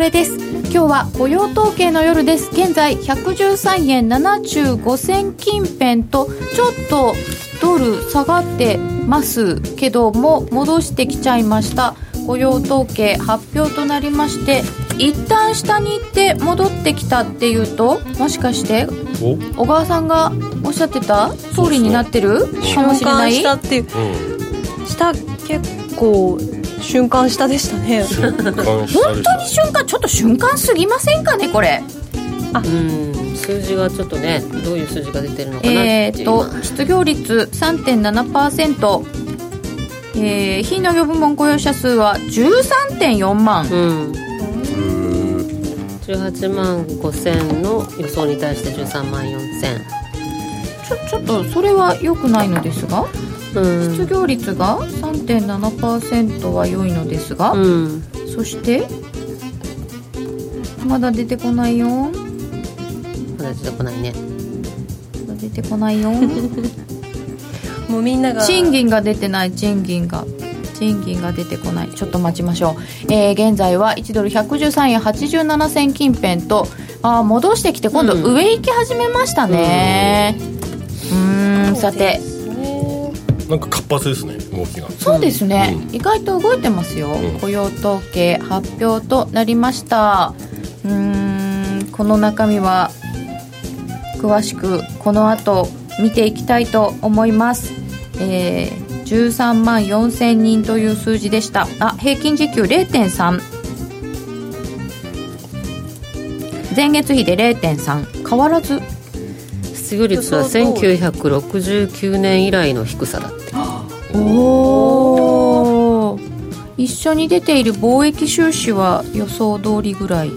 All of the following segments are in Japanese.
トレです。今日は雇用統計の夜です。現在113円75銭近辺とちょっとドル下がってますけども戻してきちゃいました。雇用統計発表となりまして一旦下に行って戻ってきたっていうともしかして小川さんがおっしゃってた？通りになってる？かもしれない？下結構瞬間下でしたね。本当に瞬間ちょっと瞬間すぎませんかねこれ。あ。うん。数字がちょっとねどういう数字が出てるのかなえー、と失業率3.7%えー、非農業部門雇用者数は13.4万、うん。18万5千の予想に対して13万4千。ちょちょっとそれは良くないのですが？失業率が3.7%は良いのですが、うん、そしてまだ出てこないよ。まだ出てこないね。まだ出てこないよ。もうみんなが賃金が出てない賃金が。賃金が出てこない。ちょっと待ちましょう、えー、現在は1ドル113円87銭近辺とあ戻してきて今度上行き始めましたね。うん。さてなんか活発ですね動きが。そうですね、うん、意外と動いてますよ、うん、雇用統計発表となりました。うんこの中身は詳しくこの後見ていきたいと思います。えー、13万4000人という数字でした。あ平均時給0.3前月比で0.3変わらず。失業率は1969年以来の低さだおお一緒に出ている貿易収支は予想通りぐらい。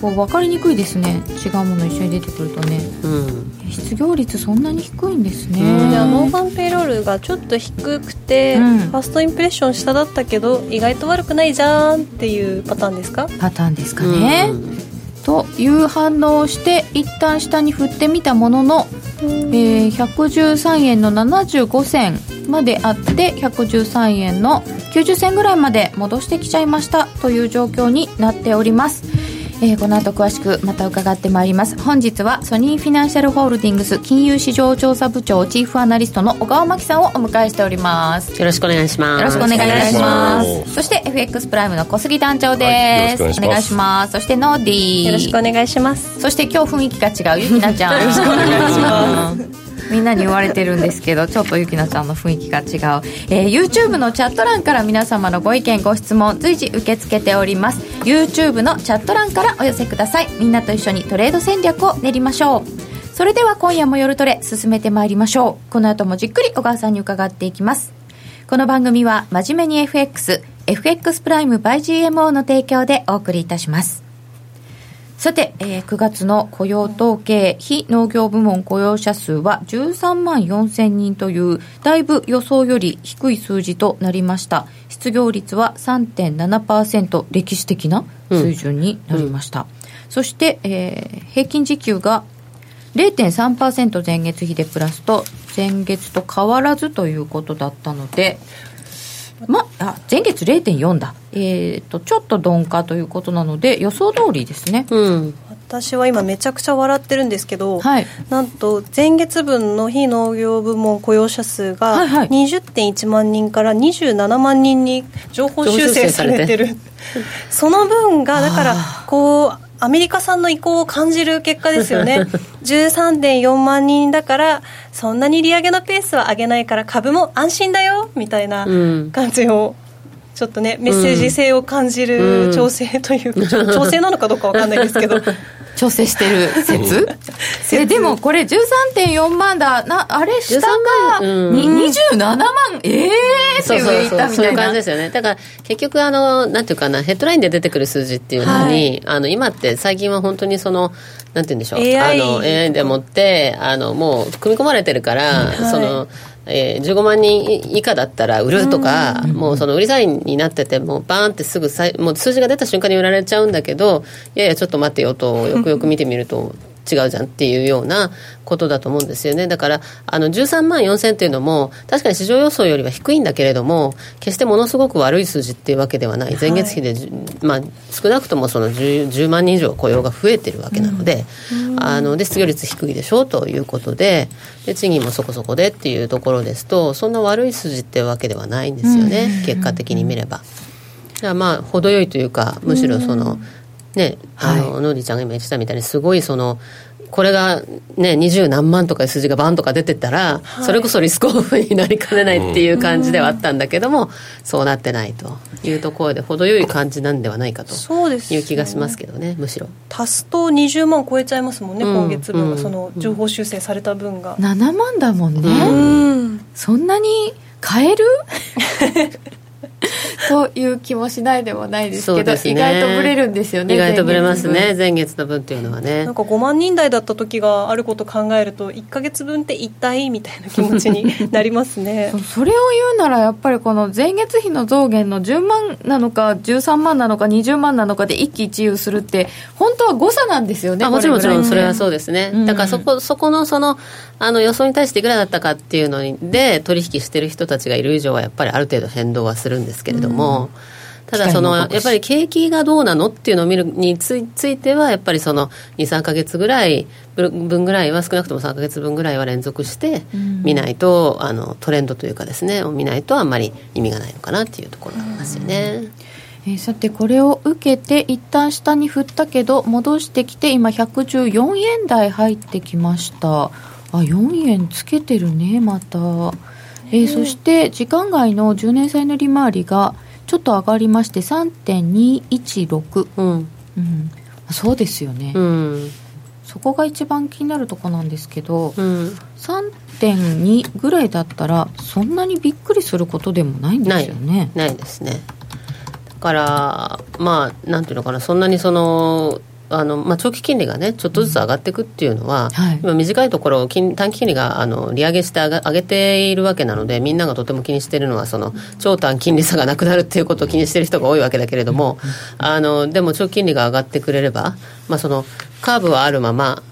こう分かりにくいですね。違うもの一緒に出てくるとね、うん、失業率そんなに低いんですね、うん、じゃあ nonfarm payroll がちょっと低くて、うん、 first impression 下だったけど意外と悪くないじゃんっていうパターンですか？パターンですかね、という反応をして一旦下に振ってみたものの、えー、113円の75銭まであって113円の90銭ぐらいまで戻してきちゃいましたという状況になっておりますえー、この後詳しくまた伺ってまいります。本日はソニーフィナンシャルホールディングス金融市場調査部長チーフアナリストの小川真紀さんをお迎えしております。よろしくお願いします。よろしくお願いします。そして FX プライムの小杉団長です、はい、お願いします。そしてノーディー。よろしくお願いします。そして今日雰囲気が違うゆきなちゃん。よろしくお願いしますみんなに言われてるんですけどちょっとゆきなちゃんの雰囲気が違う、えー、YouTube のチャット欄から皆様のご意見ご質問随時受け付けております。YouTube のチャット欄からお寄せください。みんなと一緒にトレード戦略を練りましょう。それでは今夜も夜トレ進めてまいりましょう。この後もじっくり小川さんに伺っていきます。この番組は真面目に FX FX プライム by GMO の提供でお送りいたします。さて、えー、9月の雇用統計、非農業部門雇用者数は13万4千人という、だいぶ予想より低い数字となりました。失業率は3.7%、歴史的な水準になりました。うんうん、そして、えー、平均時給が0.3%前月比でプラスと、前月と変わらずということだったので、ま、あ前月0.4だ、えーと、ちょっと鈍化ということなので予想通りですね、うん、私は今めちゃくちゃ笑ってるんですけど、はい、なんと前月分の非農業部門雇用者数が20.1万人から27万人に情報修正されてる。その分がだからこうアメリカ産の意向を感じる結果ですよね。13.4万人だからそんなに利上げのペースは上げないから株も安心だよみたいな感じを、ちょっとねメッセージ性を感じる調整というか、うん、調整なのかどうか分かんないですけど調整してる説？えでもこれ13.4万だ。なあれ下が、うん、27万？ええー、って上いったみたいな。そういう感じですよね。だから結局あのなんていうかなヘッドラインで出てくる数字っていうのに、はい、あの今って最近は本当にそのなんて言うんでしょう。AI, あの AI でもってあのもう組み込まれてるから、はい、そのえー、15万人以下だったら売るとか、うん、もうその売りサインになっててもバーンってすぐさもう数字が出た瞬間に売られちゃうんだけどいやいやちょっと待ってよとよくよく見てみると違うじゃんっていうようなことだと思うんですよね。だから、あの、13万4000っていうのも、確かに市場予想よりは低いんだけれども、決してものすごく悪い数字っていうわけではない。前月比で、はい、まあ、少なくともその 10, 10, 万人以上雇用が増えてるわけなので、うん、あの、で、失業率低いでしょうということで、で、賃金もそこそこでっていうところですと、そんな悪い数字っていうわけではないんですよね。結果的に見れば。まあ、程よいというか、むしろその、ね、あの、のりちゃんが今言ってたみたいに、すごいその、これがね、二十何万とかいう数字がバンとか出てたら、はい、それこそリスクオフになりかねないっていう感じではあったんだけども、うん、そうなってないというところで、程よい感じなんではないかという気がしますけどね、むしろ。足すと20万超えちゃいますもんね、うん、今月分が、その情報修正された分が。7万だもんね。うん、そんなに買える？という気もしないでもないですけど、ね、意外とぶれるんですよね意外とぶれますね前月の分っていうのはね。なんか5万人台だった時があること考えると1か月分って一体みたいな気持ちになりますね。それを言うならやっぱりこの前月比の増減の10万なのか13万なのか20万なのかで一喜一憂するって本当は誤差なんですよねもちろんもちろんそれはそうですね、うん、だからそこそこのそのあの予想に対していくらだったかっていうので取引してる人たちがいる以上はやっぱりある程度変動はするんですけれども、うんただその、やっぱり景気がどうなのっていうのを見るについては、やっぱりその2、3か月ぐらい、分ぐらいは、少なくとも3か月分ぐらいは連続して見ないと、あのトレンドというかですね、を見ないとあんまり意味がないのかなっていうところがありますよね。えー、さてこれを受けて一旦下に振ったけど戻してきて今114円台入ってきました。あ4円つけてるねまた、えー、そして時間外の10年債の利回りがちょっと上がりまして3.216、うん。うん、そうですよね、うん、そこが一番気になるとこなんですけど、うん、3.2ぐらいだったらそんなにびっくりすることでもないんですよね。ないですね。だからまあなんていうのかなそんなにそのあのまあ、長期金利がねちょっとずつ上がっていくっていうのは、はい、今短いところ短期金利があの利上げして上げているわけなのでみんながとても気にしているのはその長短金利差がなくなるっていうことを気にしている人が多いわけだけれども、あのでも長期金利が上がってくれれば、まあ、そのカーブはあるまま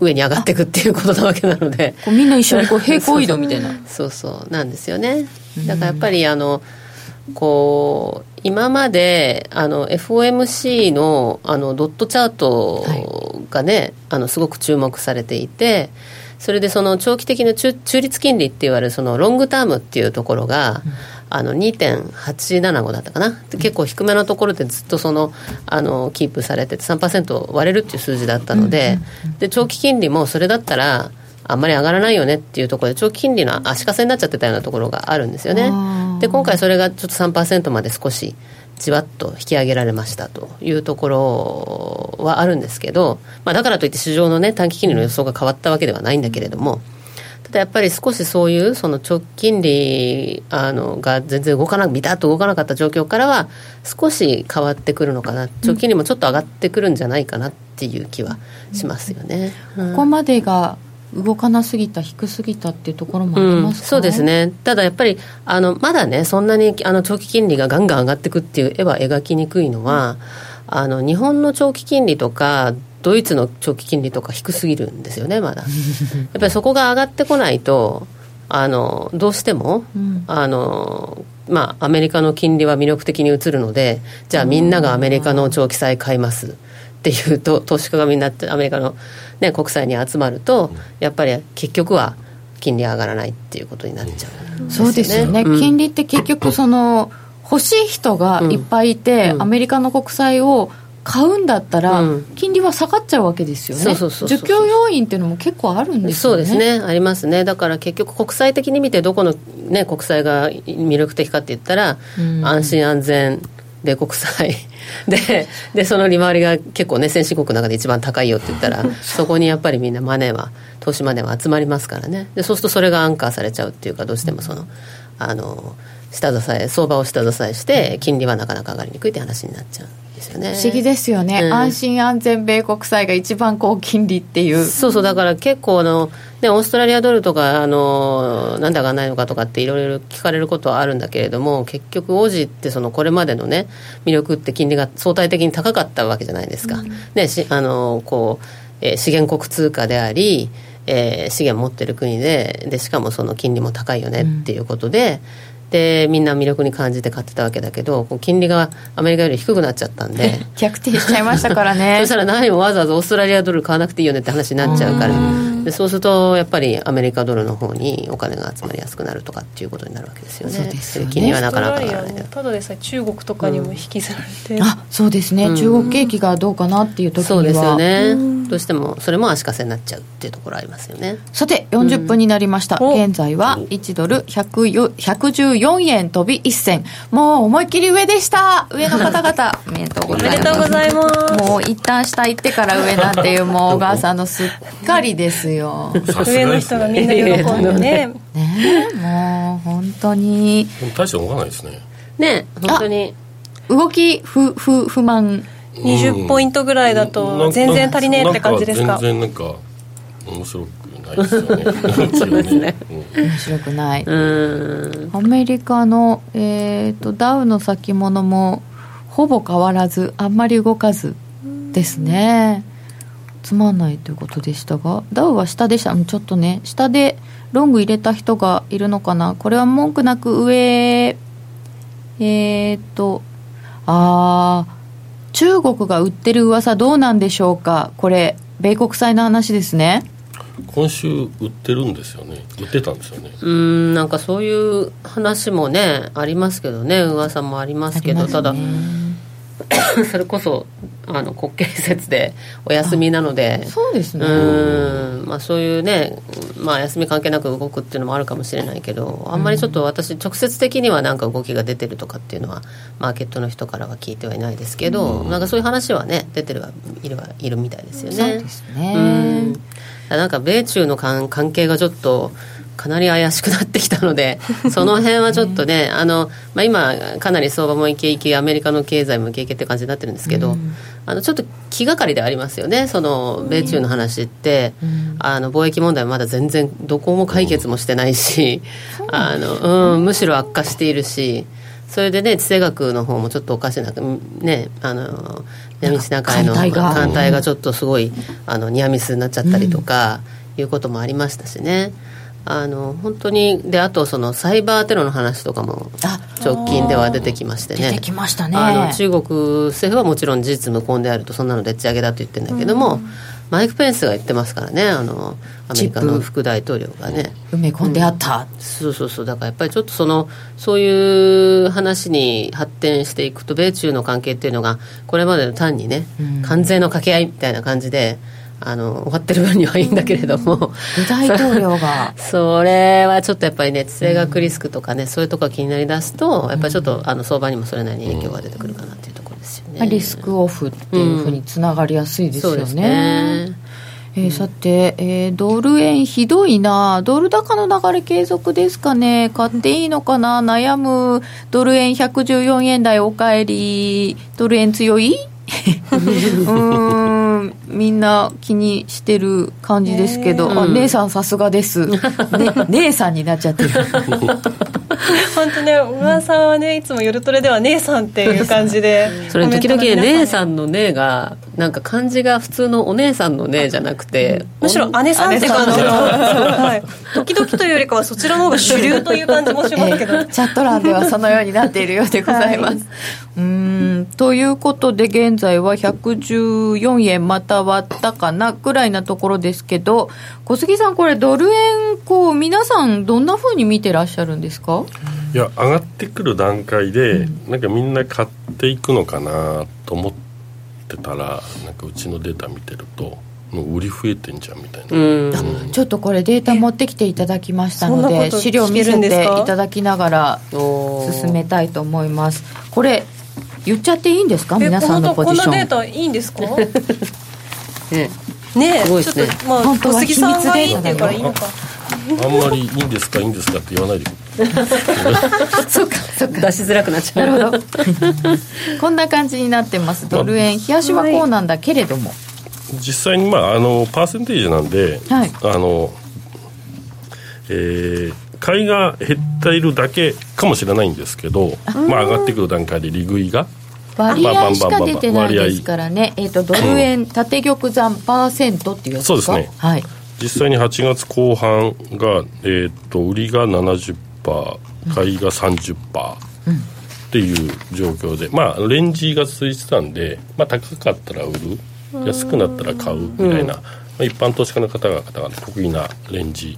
上に上がっていくっていうことなわけなので、はい、みんな一緒にこう 平行移動みたいな。そうそうなんですよね。だからやっぱりあのこう今まであの FOMC のあのドットチャートがね、はい、あのすごく注目されていてそれでその長期的な中中立金利って言われるそのロングタームっていうところが、うん、あの2.875だったかな、結構低めのところでずっとそのあのキープされてて3%割れるっていう数字だったので,、で長期金利もそれだったらあんまり上がらないよねっていうところで長期金利の足かせになっちゃってたようなところがあるんですよね。で今回それがちょっと3%まで少しじわっと引き上げられましたというところはあるんですけど、まあ、だからといって市場の、ね、短期金利の予想が変わったわけではないんだけれども、ただやっぱり少しそういうその直近利あのが全然動かなビタッと動かなかった状況からは少し変わってくるのかな。直近利もちょっと上がってくるんじゃないかなっていう気はしますよね。うん、ここまでが動かなすぎた低すぎたっていうところもありますか、うん、そうですね。ただやっぱりあのまだねそんなにあの長期金利がガンガン上がっていくっていう絵は描きにくいのは、うん、あの日本の長期金利とかドイツの長期金利とか低すぎるんですよねまだ。やっぱりそこが上がってこないとあのどうしても、うん、あのまあアメリカの金利は魅力的に映るのでじゃあみんながアメリカの長期債買いますっていうと投資家がみんなアメリカのね、国債に集まるとやっぱり結局は金利上がらないっていうことになっちゃう、ね、そうですよね、うん、金利って結局その欲しい人がいっぱいいて、うん、アメリカの国債を買うんだったら、金利は下がっちゃうわけですよね、需給要因っていうのも結構あるんですよね。そうですね、ありますね、だから結局、国際的に見て、どこの、ね、国債が魅力的かって言ったら、安心安全米国債。ででその利回りが結構ね先進国の中で一番高いよって言ったら そこにやっぱりみんなマネーは投資マネーは集まりますからね。でそうするとそれがアンカーされちゃうっていうかどうしてもそのあの下支え相場を下支えして金利はなかなか上がりにくいって話になっちゃうですよね。不思議ですよね、うん、安心安全米国債が一番高金利っていう。そうそうだから結構あの、ね、オーストラリアドルとかあのなんで上がらないのかとかっていろいろ聞かれることはあるんだけれども結局オージってそのこれまでのね魅力って金利が相対的に高かったわけじゃないですか、うん、ねしあのこうえー、資源国通貨であり、えー、資源持ってる国ででしかもその金利も高いよねっていうことで、でみんな魅力に感じて買ってたわけだけど金利がアメリカより低くなっちゃったんで。逆転しちゃいましたからね。そしたら何もわざわざオーストラリアドル買わなくていいよねって話になっちゃうから。でそうするとやっぱりアメリカドルの方にお金が集まりやすくなるとかっていうことになるわけですよね。そうですよね。金利はなかなかただでさえ中国とかにも引きずられて、うん、あそうですね、うん、中国景気がどうかなっていう時には。そうですよね、どうしてもそれも足かせになっちゃうっていうところありますよね。さて40分になりました、現在は1ドル114円飛び1銭。もう思いっきり上でした。上の方々。おめでとうございます。もう一旦下行ってから上なんていう もう小川さんのすっかりですよ。上の人がみんな喜んでね。ねもう本当に。大して動かないですね。ね本当に。動き不不不満。20ポイントぐらいだと全然足りねえって感じですか？全然なんか面白くないですよね。面白くない。アメリカの、えーと、ダウの先物もほぼ変わらずあんまり動かずですね。つまんないということでしたが。ダウは下でした。ちょっとね下でロング入れた人がいるのかな。これは文句なく上えっ、ー、とああ中国が売ってる噂どうなんでしょうか。これ米国債の話ですね今週売ってるんですよね。売ってたんですよね。うんなんかそういう話もねありますけどね。噂もありますけど、ね、ただ それこそあの国慶節でお休みなので。そうですね。うん、まあ、そういうね、まあ、休み関係なく動くっていうのもあるかもしれないけどあんまりちょっと私直接的にはなんか動きが出てるとかっていうのはマーケットの人からは聞いてはいないですけど、うん、なんかそういう話はね出てるはいるはいるみたいですよね。そうですね。うんなんか米中の関係がちょっとかなり怪しくなってきたので その辺はちょっとねあの、まあ、今かなり相場もイケイケアメリカの経済もイケイケって感じになってるんですけど、うん、あのちょっと気がかりでありますよねその米中の話って、うん、あの貿易問題はまだ全然どこも解決もしてないし、あのうん、むしろ悪化しているし。それでね地政学の方もちょっとおかしなねあの南シナ海の艦隊がちょっとすごいあのニアミスになっちゃったりとか、いうこともありましたしね。あの本当にであとそのサイバーテロの話とかも直近では出てきましてね。出てきましたね。あの中国政府はもちろん事実無根であるとそんなのでっち上げだと言ってるんだけども、うん、マイク・ペンスが言ってますからねあのアメリカの副大統領がね。埋め込んであった、うん、そうそうそう。だからやっぱりちょっとそのそういう話に発展していくと米中の関係っていうのがこれまでの単にね、うん、関税の掛け合いみたいな感じであの終わってる分にはいいんだけれども。大統領が。それはちょっとやっぱりね地政学リスクとかね、うん、そういうとこが気になりだすとやっぱりちょっとあの相場にもそれなりに影響が出てくるかなっていうですよね、リスクオフっていうふうにつながりやすいですよね、うん、ね。えー、さて、えー、ドル円ひどいな。ドル高の流れ継続ですかね。買っていいのかな。悩む。ドル円114円台おかえり。ドル円強い？うん。みんな気にしてる感じですけど、あ姉さんさすがです、ね、姉さんになっちゃってる 本当ね小川さんはねいつも夜トレでは姉さんっていう感じで それ時々姉さんの姉がなんか漢字が普通のお姉さんの姉じゃなくて、むしろ姉さんって感じの、はい、時々というよりかはそちらの方が主流という感じもしますけど、えー、チャット欄ではそのようになっているようでございます、はい、うん。ということで現在は114円また割ったかなぐらいなところですけど小杉さんこれドル円こう皆さんどんなふうに見てらっしゃるんですか？いや上がってくる段階で、うん、なんかみんな買っていくのかなと思ってたらなんかうちのデータ見てるともう売り増えてんじゃんみたいな、うん、ちょっとこれデータ持ってきていただきましたので資料見せていただきながら進めたいと思います。これ言っちゃっていいんですか？皆さんのポジション。こんなデータいいんですか？ね。ねちょっとまあ小杉さんがいいっていうからいいのかあんまりいいんですかいいんですかって言わないで そうかそうか。出しづらくなっちゃう。なるほど。こんな感じになってます。ドル円。冷やしはこうなんだけれども、実際にまああのパーセンテージなんで、はい、あのえー、買いが減っているだけかもしれないんですけど、まあ、上がってくる段階で利食いが割合しか出てないですからね、えーと、ドル円、縦玉残パーセントっていうやつですか？そうですね、はい、実際に8月後半が、えーと、売りが70%買いが30%、うん、っていう状況でまあレンジが続いてたんで、まあ、高かったら売る安くなったら買うみたいな、まあ、一般投資家の方々が得意なレンジ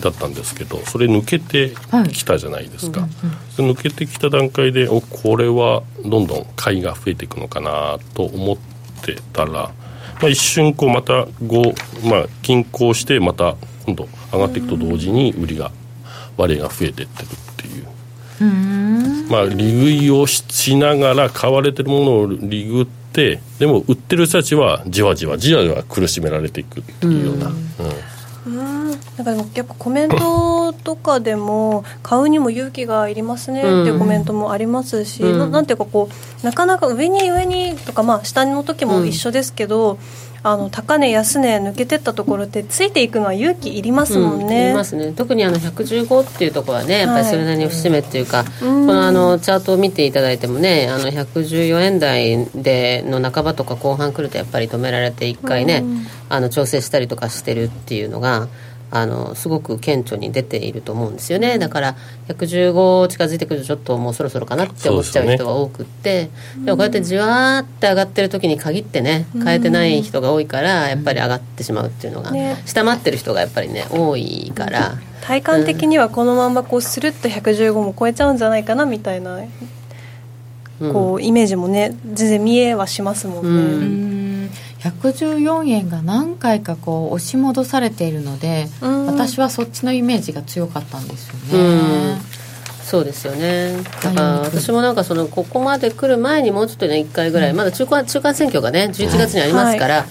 だったんですけど、それ抜けてきたじゃないですか、はい、抜けてきた段階でおこれはどんどん買いが増えていくのかなと思ってたら、まあ、一瞬こうまた5、まあ、均衡してまた今度上がっていくと同時に売りが割合が増えていってるっていう。まあ、利食いをしながら買われてるものを利食ってでも売ってる人たちはじわじわじわじわ苦しめられていくっていうような。うんうんなんか結構コメントとかでも買うにも勇気がいりますねっていうコメントもありますし、うん、なんていうかこうなかなか上に上にとかまあ下の時も一緒ですけど、うんあの高値安値抜けてったところってついていくのは勇気いりますもんね、うん、いますね。特にあの115っていうところはねやっぱりそれなりに節目っていうか、はい、このあのチャートを見ていただいてもねあの114円台での半ばとか後半来るとやっぱり止められて1回ね、あの調整したりとかしてるっていうのがあのすごく顕著に出ていると思うんですよね。だから115近づいてくるとちょっともうそろそろかなって思っちゃう人が多くってで,、もこうやってじわーって上がってる時に限ってね変えてない人が多いからやっぱり上がってしまうっていうのが、下回ってる人がやっぱりね多いから。体感的にはこのままこうスルッと115も超えちゃうんじゃないかなみたいな、こうイメージもね全然見えはしますもんね。114円が何回かこう押し戻されているので、私はそっちのイメージが強かったんですよね。そうですよね。だから私もなんかそのここまで来る前にもうちょっとね1回ぐらい、まだ中間中間選挙がね11月にありますから、はい、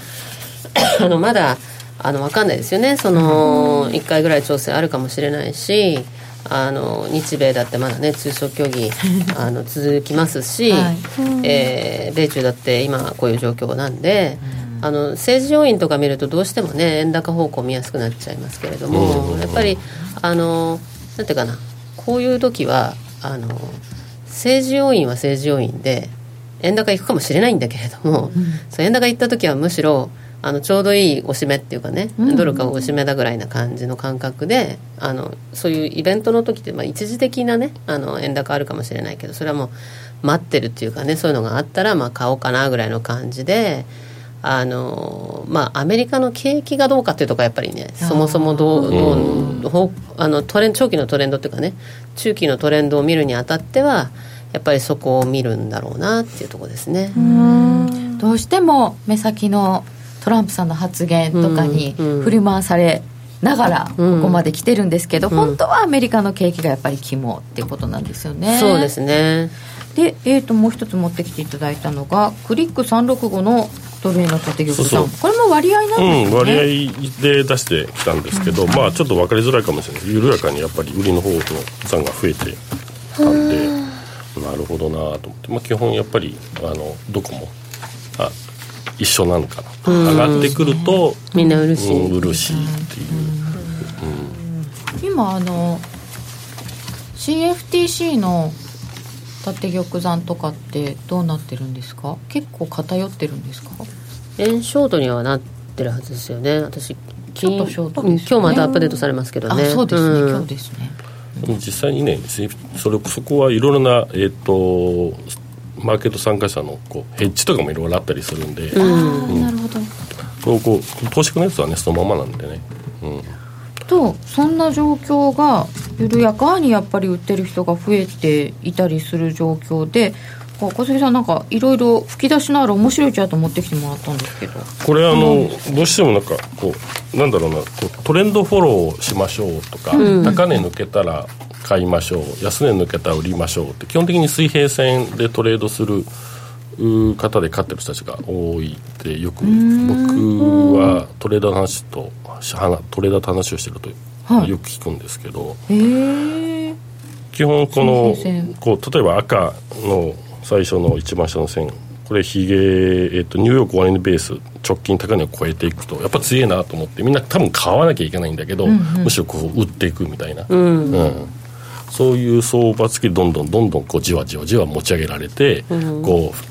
あのまだあの分かんないですよね。その1回ぐらい調整あるかもしれないしあの日米だってまだね通商協議 あの続きますし、はい、えー、米中だって今こういう状況なんで。あの政治要因とか見るとどうしてもね円高方向見やすくなっちゃいますけれども、やっぱりあのなんていうかなこういう時はあの政治要因は政治要因で円高いくかもしれないんだけれども、うん、そう円高いった時はむしろあのちょうどいいおしめっていうかね、うん、ドルかおしめだぐらいな感じの感覚であのそういうイベントの時って、まあ、一時的なねあの円高あるかもしれないけどそれはもう待ってるっていうかねそういうのがあったらまあ買おうかなぐらいの感じで。あのまあ、アメリカの景気がどうかっていうところやっぱりねそもそもどうどうあのトレン長期のトレンドっていうかね中期のトレンドを見るにあたってはやっぱりそこを見るんだろうなっていうところですね。どうしても目先のトランプさんの発言とかに振り回されながらここまで来てるんですけど、うん、本当はアメリカの景気がやっぱり肝っていうことなんですよね。そうですね。で、えー、ともう一つ持ってきていただいたのがクリック365のドル円の縦玉さんこれも割合なんですね、うん、割合で出してきたんですけど、うん、まあちょっと分かりづらいかもしれないです緩やかにやっぱり売りの方の残が増えてたんでなるほどなと思って、まあ、基本やっぱりあのどこもあ一緒なのかな。上がってくると、みんな嬉しい、嬉しいっていう、今あの CFTC の縦玉山とかってどうなってるんですか？結構偏ってるんですか？円ショートにはなってるはずですよね。私ちょっとショート、ね、今日またアップデートされますけどね。そうですね、うん、今日ですね。実際にねそれそこはいろいろな、えーと、マーケット参加者のこうヘッジとかもいろいろあったりするんで、うん、うん、なるほど。こう投資家のやつはねそのままなんでね、うんとそんな状況が緩やかにやっぱり売ってる人が増えていたりする状況で小杉さんなんかいろいろ吹き出しのある面白いチャート持ってきてもらったんですけど。これあのどうしてもなんかこうなんだろうなこうトレンドフォローしましょうとか、うん、高値抜けたら買いましょう安値抜けたら売りましょうって基本的に水平線でトレードする方で勝ってる人たちが多いってよく僕はトレーダーの話とトレーダーと話をしてるとよく聞くんですけど、はい、基本このこう例えば赤の最初の一番下の線これヒゲ、えーと、ニューヨーク終値ベース直近高値を超えていくとやっぱ強いなと思ってみんな多分買わなきゃいけないんだけど、うんうん、むしろこう売っていくみたいな、うん、うん、そういう相場付きどんどんどんどんこうじわじわじわ持ち上げられて、うん、こう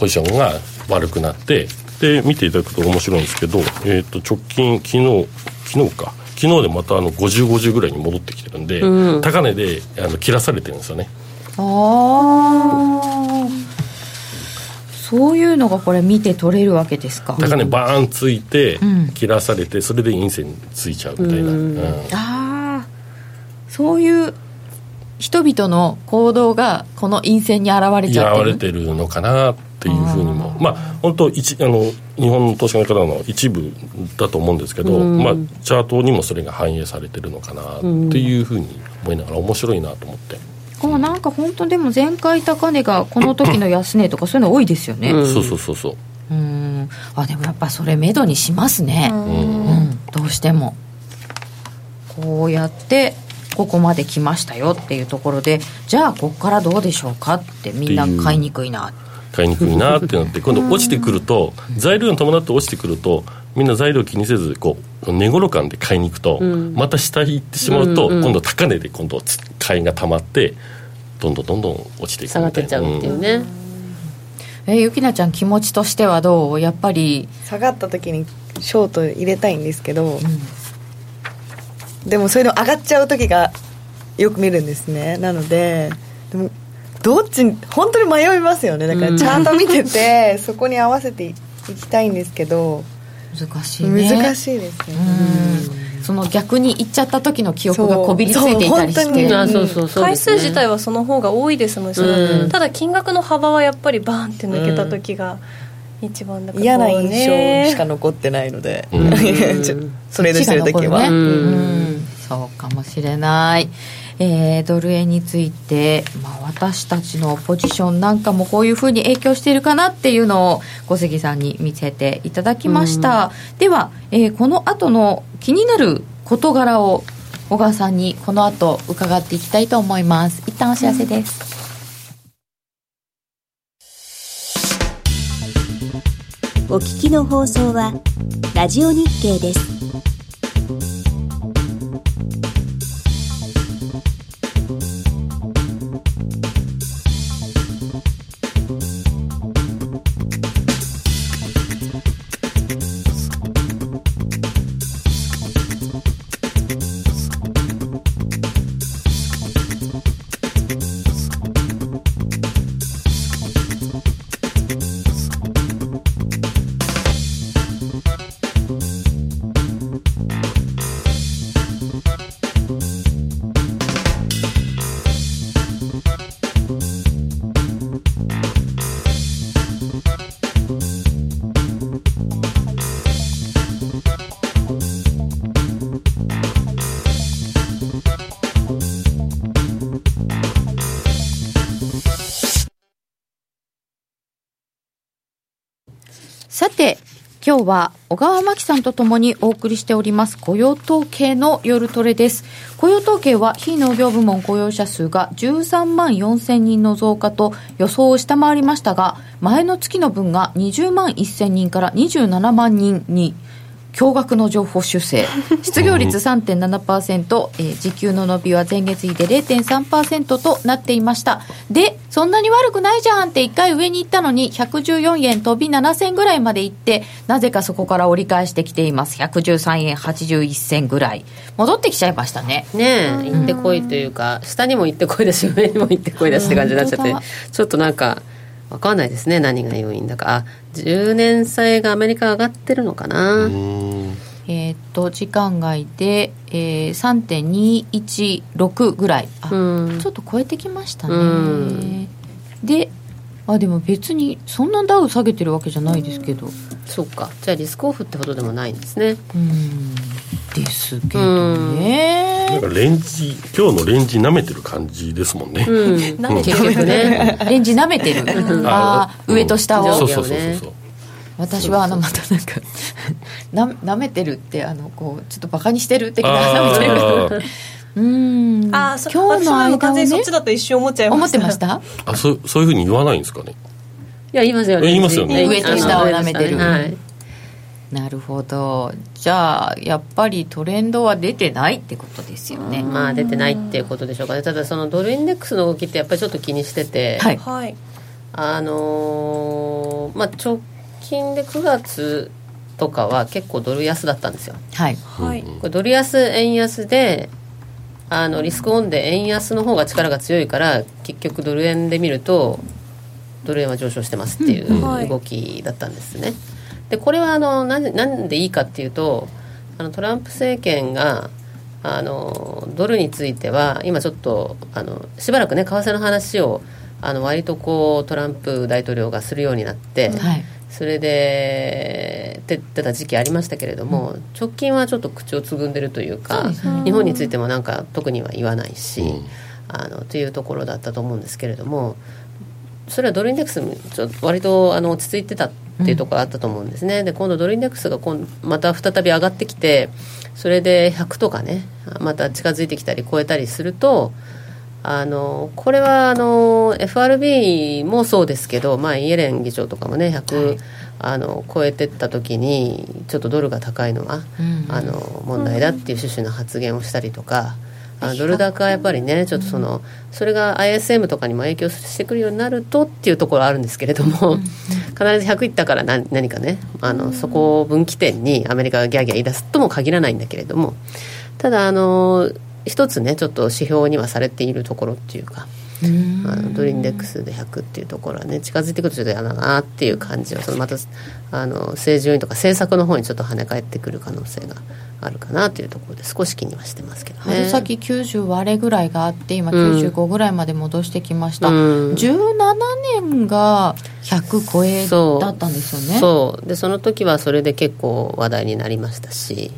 ポジションが悪くなってで見ていただくと面白いんですけど、えー、と直近昨日昨日か。昨日でまたあの5050ぐらいに戻ってきてるんで、うん、高値であの切らされてるんですよね。ああそういうのがこれ見て取れるわけですか。高値バーンついて、切らされてそれで陰線ついちゃうみたいな、うん、ああそういう人々の行動がこの陰線に現れちゃってる。現れてるのかなっていうふうにも。まあ本当一あの日本の投資家の方の一部だと思うんですけど、まあ、チャートにもそれが反映されてるのかなっていうふうに思いながら面白いなと思って。あなんか本当でも前回高値がこの時の安値とかそういうの多いですよね、うん、そうそうそうそう。うん。あでもやっぱそれめどにしますね。うん、どうしても。こうやってここまで来ましたよっていうところでじゃあここからどうでしょうかってみんな買いにくいな買いにくいなってなって 今度落ちてくると材料に伴って落ちてくるとみんな材料気にせずこう値頃感で買いに行くと、また下に行ってしまうと、今度高値で今度買いがたまってどんどんどんどん落ちていく下がってっちゃうっていうね、えゆきなちゃん気持ちとしてはどう？やっぱり。下がった時にショート入れたいんですけど、うん。でもそういうの上がっちゃう時がよく見るんですね。なのででもどっち本当に迷いますよね。だからチャート見てて、そこに合わせていきたいんですけど。難しいね。難しいですね。その逆に行っちゃった時の記憶がこびりついていたりして。回数自体はその方が多いですもん、うん、ただ金額の幅はやっぱりバーンって抜けた時が、一番だから、嫌な印象。しか残ってないので、うん、それでしてる時は、ねうん、そうかもしれないえー、ドル円について、まあ、私たちのポジションなんかもこういうふうに影響しているかなっていうのを小杉さんに見せていただきました、では、えー、この後の気になる事柄を小川さんにこの後伺っていきたいと思います。一旦お知らせです、お聞きの放送はラジオ日経です。今日は小川真紀さんとともにお送りしております雇用統計の夜トレです。雇用統計は非農業部門雇用者数が13万4000人の増加と予想を下回りましたが、前の月の分が20万1000人から27万人に驚愕の情報修正。失業率3.7%、えー、時給の伸びは前月比で0.3%となっていました。でそんなに悪くないじゃんって1回上に行ったのに114円飛び7銭ぐらいまで行ってなぜかそこから折り返してきています。113円81銭ぐらい。戻ってきちゃいましたね。ねえ行ってこいというか、下にも行ってこいだし上にも行ってこいだしって感じになっちゃってちょっとなんか分かんないですね何が要因だか。あ10年債がアメリカ上がってるのかな。えっと時間外で、えー、3.216ぐらい。あ、うん、ちょっと超えてきましたね、うん、であでも別にそんなダウ下げてるわけじゃないですけど、そうか。じゃあリスクオフってほどでもないんですね。うんですけどね。なんかレンジ今日のレンジなめてる感じですもんね、うん、結局ね。レンジなめてる。ああ上と下を。そうそうそうそう。私はあのまたなんか ななめてるってあのこうちょっとバカにしてる的ななめてる。うん。あ今日の間をねそっちだと一瞬思っちゃいました。思ってました？あそうそういうふうに言わないんですかね。いや言いますよね。言いますよね。上と下を舐めてる、はい、なるほど。じゃあやっぱりトレンドは出てないってことですよね。まあ出てないっていうことでしょうかね。ただそのドルインデックスの動きってやっぱりちょっと気にしてて。はい、はい。あのー、まあ、直近で9月とかは結構ドル安だったんですよ。はい、はい、これドル安円安であのリスクオンで円安の方が力が強いから結局ドル円で見るとドル円は上昇してますっていう動きだったんですね。でこれはあのなんなんでいいかっていうとあのトランプ政権があのドルについては今ちょっとあのしばらくね為替の話をあの割とこうトランプ大統領がするようになって、はい、それで出てた時期ありましたけれども、うん、直近はちょっと口をつぐんでるというか、日本についてもなんか特には言わないし、うん、あのというところだったと思うんですけれどもそれはドルインデックスちょ割とあの落ち着いてたっていうところあったと思うんですね、で今度ドルインデックスが今また再び上がってきてそれで100とかねまた近づいてきたり超えたりするとあのこれはあの FRB もそうですけど、まあ、イエレン議長とかもね100、はい、あの超えてった時にちょっとドルが高いのは、うん。あの問題だっていう趣旨の発言をしたりとか。あドル高はやっぱりねちょっとそのそれが ISM とかにも影響してくるようになるとっていうところはあるんですけれども必ず100いったから何何かねあのそこを分岐点にアメリカがギャーギャー言い出すとも限らないんだけれどもただあの一つねちょっと指標にはされているところっていうかあのドルインデックスで100っていうところはね近づいてくるとちょっと嫌だなっていう感じはそのまたあの政治要因とか政策の方にちょっと跳ね返ってくる可能性があるかなというところで少し気にはしてますけどね。春先90割れぐらいがあって今95ぐらいまで戻してきました、うん、17年が100超えだったんですよね。そう。でその時はそれで結構話題になりましたし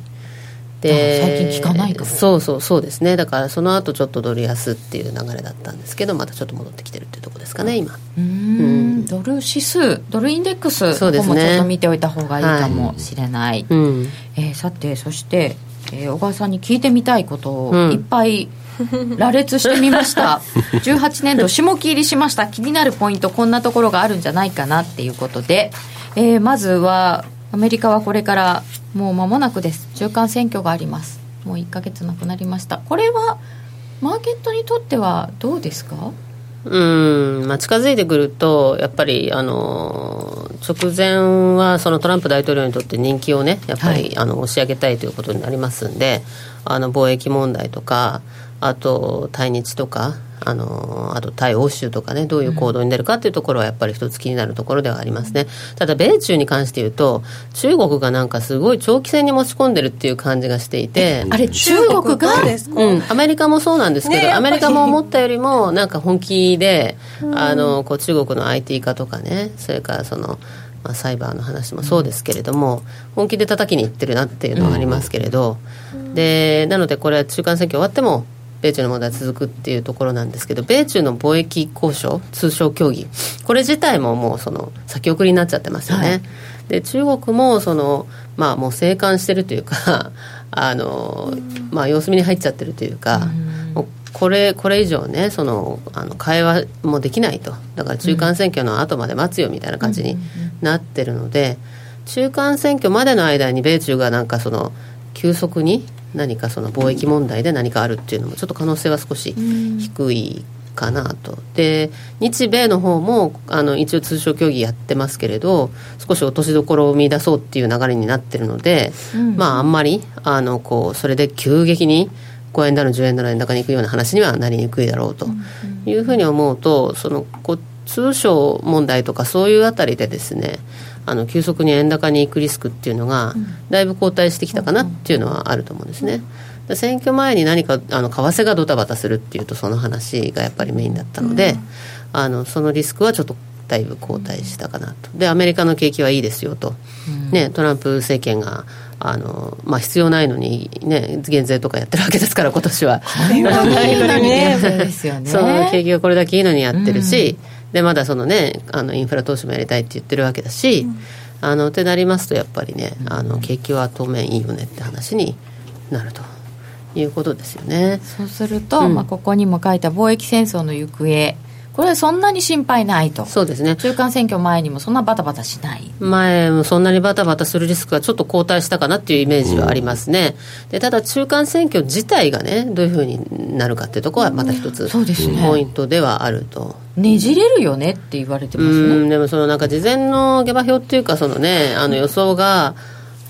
で最近聞かないかそうそうそうですね。だからその後ちょっとドル安っていう流れだったんですけどまたちょっと戻ってきてるっていうところですかね今。うん。ドル指数ドルインデックスそうです、ね、もちょっと見ておいた方がいいかもしれない、はい、うん、えー、さてそして、えー、小川さんに聞いてみたいことをいっぱい、羅列してみました。18年度下期入りしました。気になるポイントこんなところがあるんじゃないかなっていうことで、えー、まずはアメリカはこれからもう間もなくです。中間選挙があります。もう1か月なくなりました。これはマーケットにとってはどうですか？うんまあ、近づいてくると、やっぱりあの直前はそのトランプ大統領にとって人気をね、やっぱり、はい、あの押し上げたいということになりますんで、あの貿易問題とか、あと対日とか、あのあと対欧州とかね、どういう行動に出るかというところはやっぱり一つ気になるところではありますね。ただ、米中に関して言うと、中国がなんかすごい長期戦に持ち込んでるっていう感じがしていて、あれ、中国がですか、うん、アメリカもそうなんですけど、ね、アメリカも思ったよりも、なんか本気で、あのこう中国の IT 化とかね、それからその、まあ、サイバーの話もそうですけれども、本気で叩きにいってるなっていうのはありますけれど、でなのでこれは中間選挙終わっても米中の問題続くっていうところなんですけど米中の貿易交渉通商協議。これ自体ももうその先送りになっちゃってますよね、はい、で中国もそのまあもう静観してるというか あの、まあ、様子見に入っちゃってるというか、うこれこれ以上ねそのあの会話もできないと。だから中間選挙の後まで待つよみたいな感じになってるので、中間選挙までの間に米中がなんかその急速に何かその貿易問題で何かあるっていうのもちょっと可能性は少し低いかなと、で日米の方もあの一応通商協議やってますけれど少し落としどころを見出そうっていう流れになってるので、うん、まああんまりあのこうそれで急激に5円だの10円だの円高に行くような話にはなりにくいだろうと。いうふうに思うとそのこ通商問題とかそういうあたりでですねあの急速に円高に行くリスクっていうのが、だいぶ後退してきたかなっていうのはあると思うんですね。選挙前に何かあの為替がドタバタするっていうとその話がやっぱりメインだったので、あのそのリスクはちょっとだいぶ後退したかなと。でアメリカの景気はいいですよと、ね、トランプ政権があの、まあ、必要ないのに、ね、減税とかやってるわけですから今年は。その景気がこれだけいいのにやってるし、うんでまだそのねあのインフラ投資もやりたいって言ってるわけだし、うん、あのってなりますとやっぱりねあの景気は当面いいよねって話になると。いうことですよね。そうすると、うん、まあ、ここにも書いた貿易戦争の行方これそんなに心配ないと。そうですね。中間選挙前にもそんなバタバタしない。前もそんなにバタバタするリスクがちょっと後退したかなっていうイメージはありますね、でただ中間選挙自体がねどういうふうになるかっていうところはまた一つ、ね、ポイントではあると。ねじれるよねって言われてますね。でもそのなんか事前の下馬評っていうかそのねあの予想が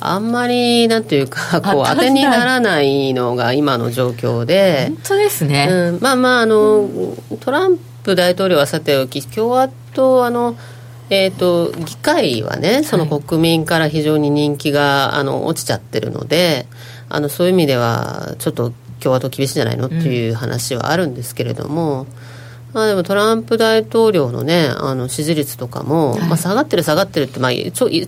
あんまりなんていうか こう当てにならないのが今の状況で。本当ですね、うん、まあまああのトランプ大統領はさておき共和党あのえーと、議会はねその国民から非常に人気が、あの落ちちゃってるのであのそういう意味ではちょっと共和党厳しいんじゃないのっていう話はあるんですけれども、まあ、でもトランプ大統領のねあの支持率とかも、はい、まあ、下がってる下がってるって、まあ、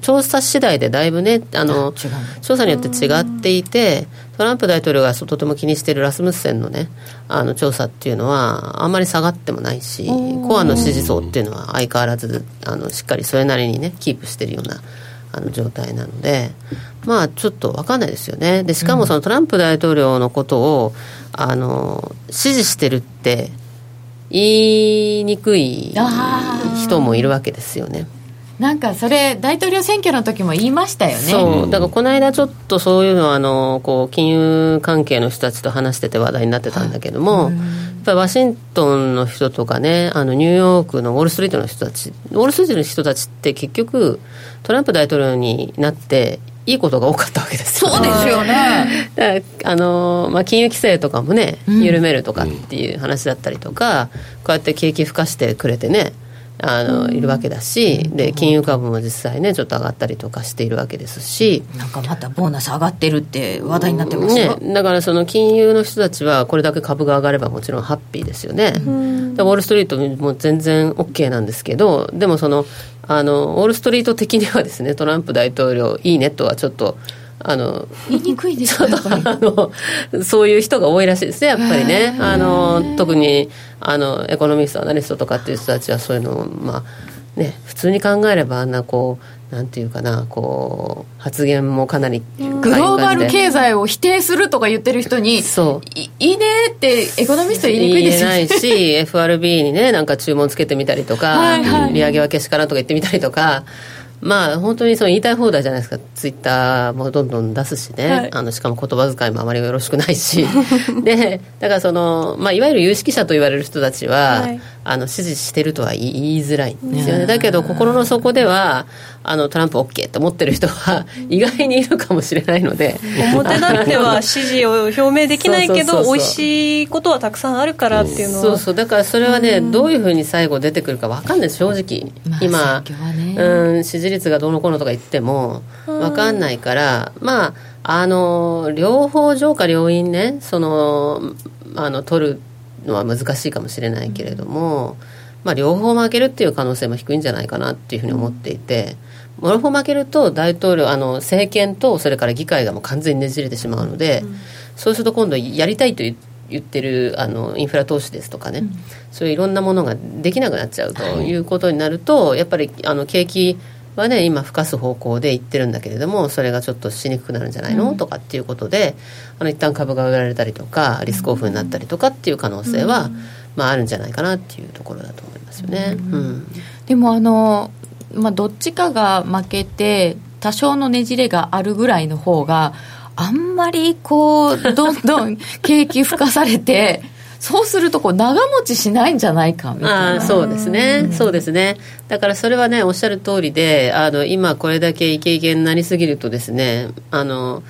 調査次第でだいぶねあの調査によって違っていてトランプ大統領がとても気にしているラスムスセンのねあの調査っていうのはあんまり下がってもないしコアの支持層っていうのは相変わらずあのしっかりそれなりにねキープしてるようなあの状態なのでまあちょっと分かんないですよね。でしかもそのトランプ大統領のことをあの支持してるって言いにくい人もいるわけですよね。なんかそれ大統領選挙の時も言いましたよね。そう。だからこの間ちょっとそういうのはあのこう金融関係の人たちと話してて話題になってたんだけども、やっぱりワシントンの人とかねあのニューヨークのウォール・ストリートの人たちウォール・ストリートの人たちって結局トランプ大統領になっていいことが多かったわけですよ、ね、そうですよね。あの、まあ、金融規制とかもね緩めるとかっていう話だったりとか、こうやって景気吹かしてくれてねあのいるわけだし、で金融株も実際ねちょっと上がったりとかしているわけですし。なんかまたボーナス上がってるって話題になってますねだからその金融の人たちはこれだけ株が上がればもちろんハッピーですよね、ウォール・ストリートも全然 OK なんですけどでもそのあのウォール・ストリート的にはですねトランプ大統領いいねとはちょっとあの言いにくいですあのそういう人が多いらしいですねやっぱりね。あの特にあのエコノミストアナリストとかっていう人たちはそういうのをまあね普通に考えればあんなこうなんていうかなこう発言もかなりグローバル経済を否定するとか言ってる人にそう。いいねってエコノミスト言いにくいですよね。言えないし FRB にねなんか注文つけてみたりとか、はいはい、利上げはけしからんとか言ってみたりとかまあ本当にその言いたい放題じゃないですか。ツイッターもどんどん出すしね、はい、あのしかも言葉遣いもあまりよろしくないし。でだからその、まあ、いわゆる有識者と言われる人たちは、はい、あの支持してるとは言いづらいんですよね。だけど心の底ではあのトランプ OK と思ってる人は意外にいるかもしれないので。表立っては支持を表明できないけど美味しいことはたくさんあるからっていうのは。そうそう。だからそれはね、うどういうふうに最後出てくるか分かんない正直、まあ、今、ね、うん支持率がどうのこうのとか言っても分かんないからまああの両方上下両院ねそのあの取るのは難しいかもしれないけれども、まあ、両方負けるっていう可能性も低いんじゃないかなっていうふうに思っていて。両方負けると大統領あの政権とそれから議会がもう完全にねじれてしまうので、うん、そうすると今度やりたいと言ってるあのインフラ投資ですとかね、うん、そういういろんなものができなくなっちゃうということになると、はい、やっぱりあの景気はね今ふかす方向でいってるんだけれどもそれがちょっとしにくくなるんじゃないの、うん、とかっていうことであの一旦株が売られたりとかリスクオフになったりとかっていう可能性は、まあ、あるんじゃないかなっていうところだと思いますよね。でもあのまあ、どっちかが負けて多少のねじれがあるぐらいの方があんまりこうどんどん景気吹かされて そうするとこう長持ちしないんじゃないかみたいな。そうですね、うん、そうですね。だからそれはねおっしゃる通りであの今これだけイケイケになりすぎるとですねあの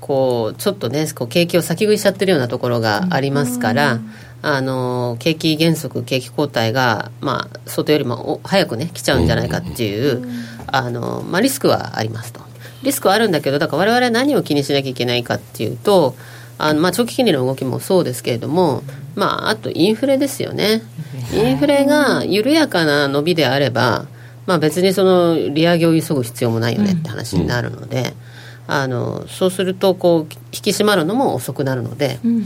こうちょっとねこう景気を先食いしちゃってるようなところがありますから、うんあの景気減速、景気後退が、まあ、想定よりも早くね来ちゃうんじゃないかっていう、あのまあ、リスクはありますと。リスクはあるんだけどだから我々は何を気にしなきゃいけないかっていうとあの、まあ、長期金利の動きもそうですけれども、まあ、あとインフレですよね。インフレが緩やかな伸びであれば、まあ、別にその利上げを急ぐ必要もないよねって話になるので。うんあのそうするとこう引き締まるのも遅くなるので、うんうん。うん、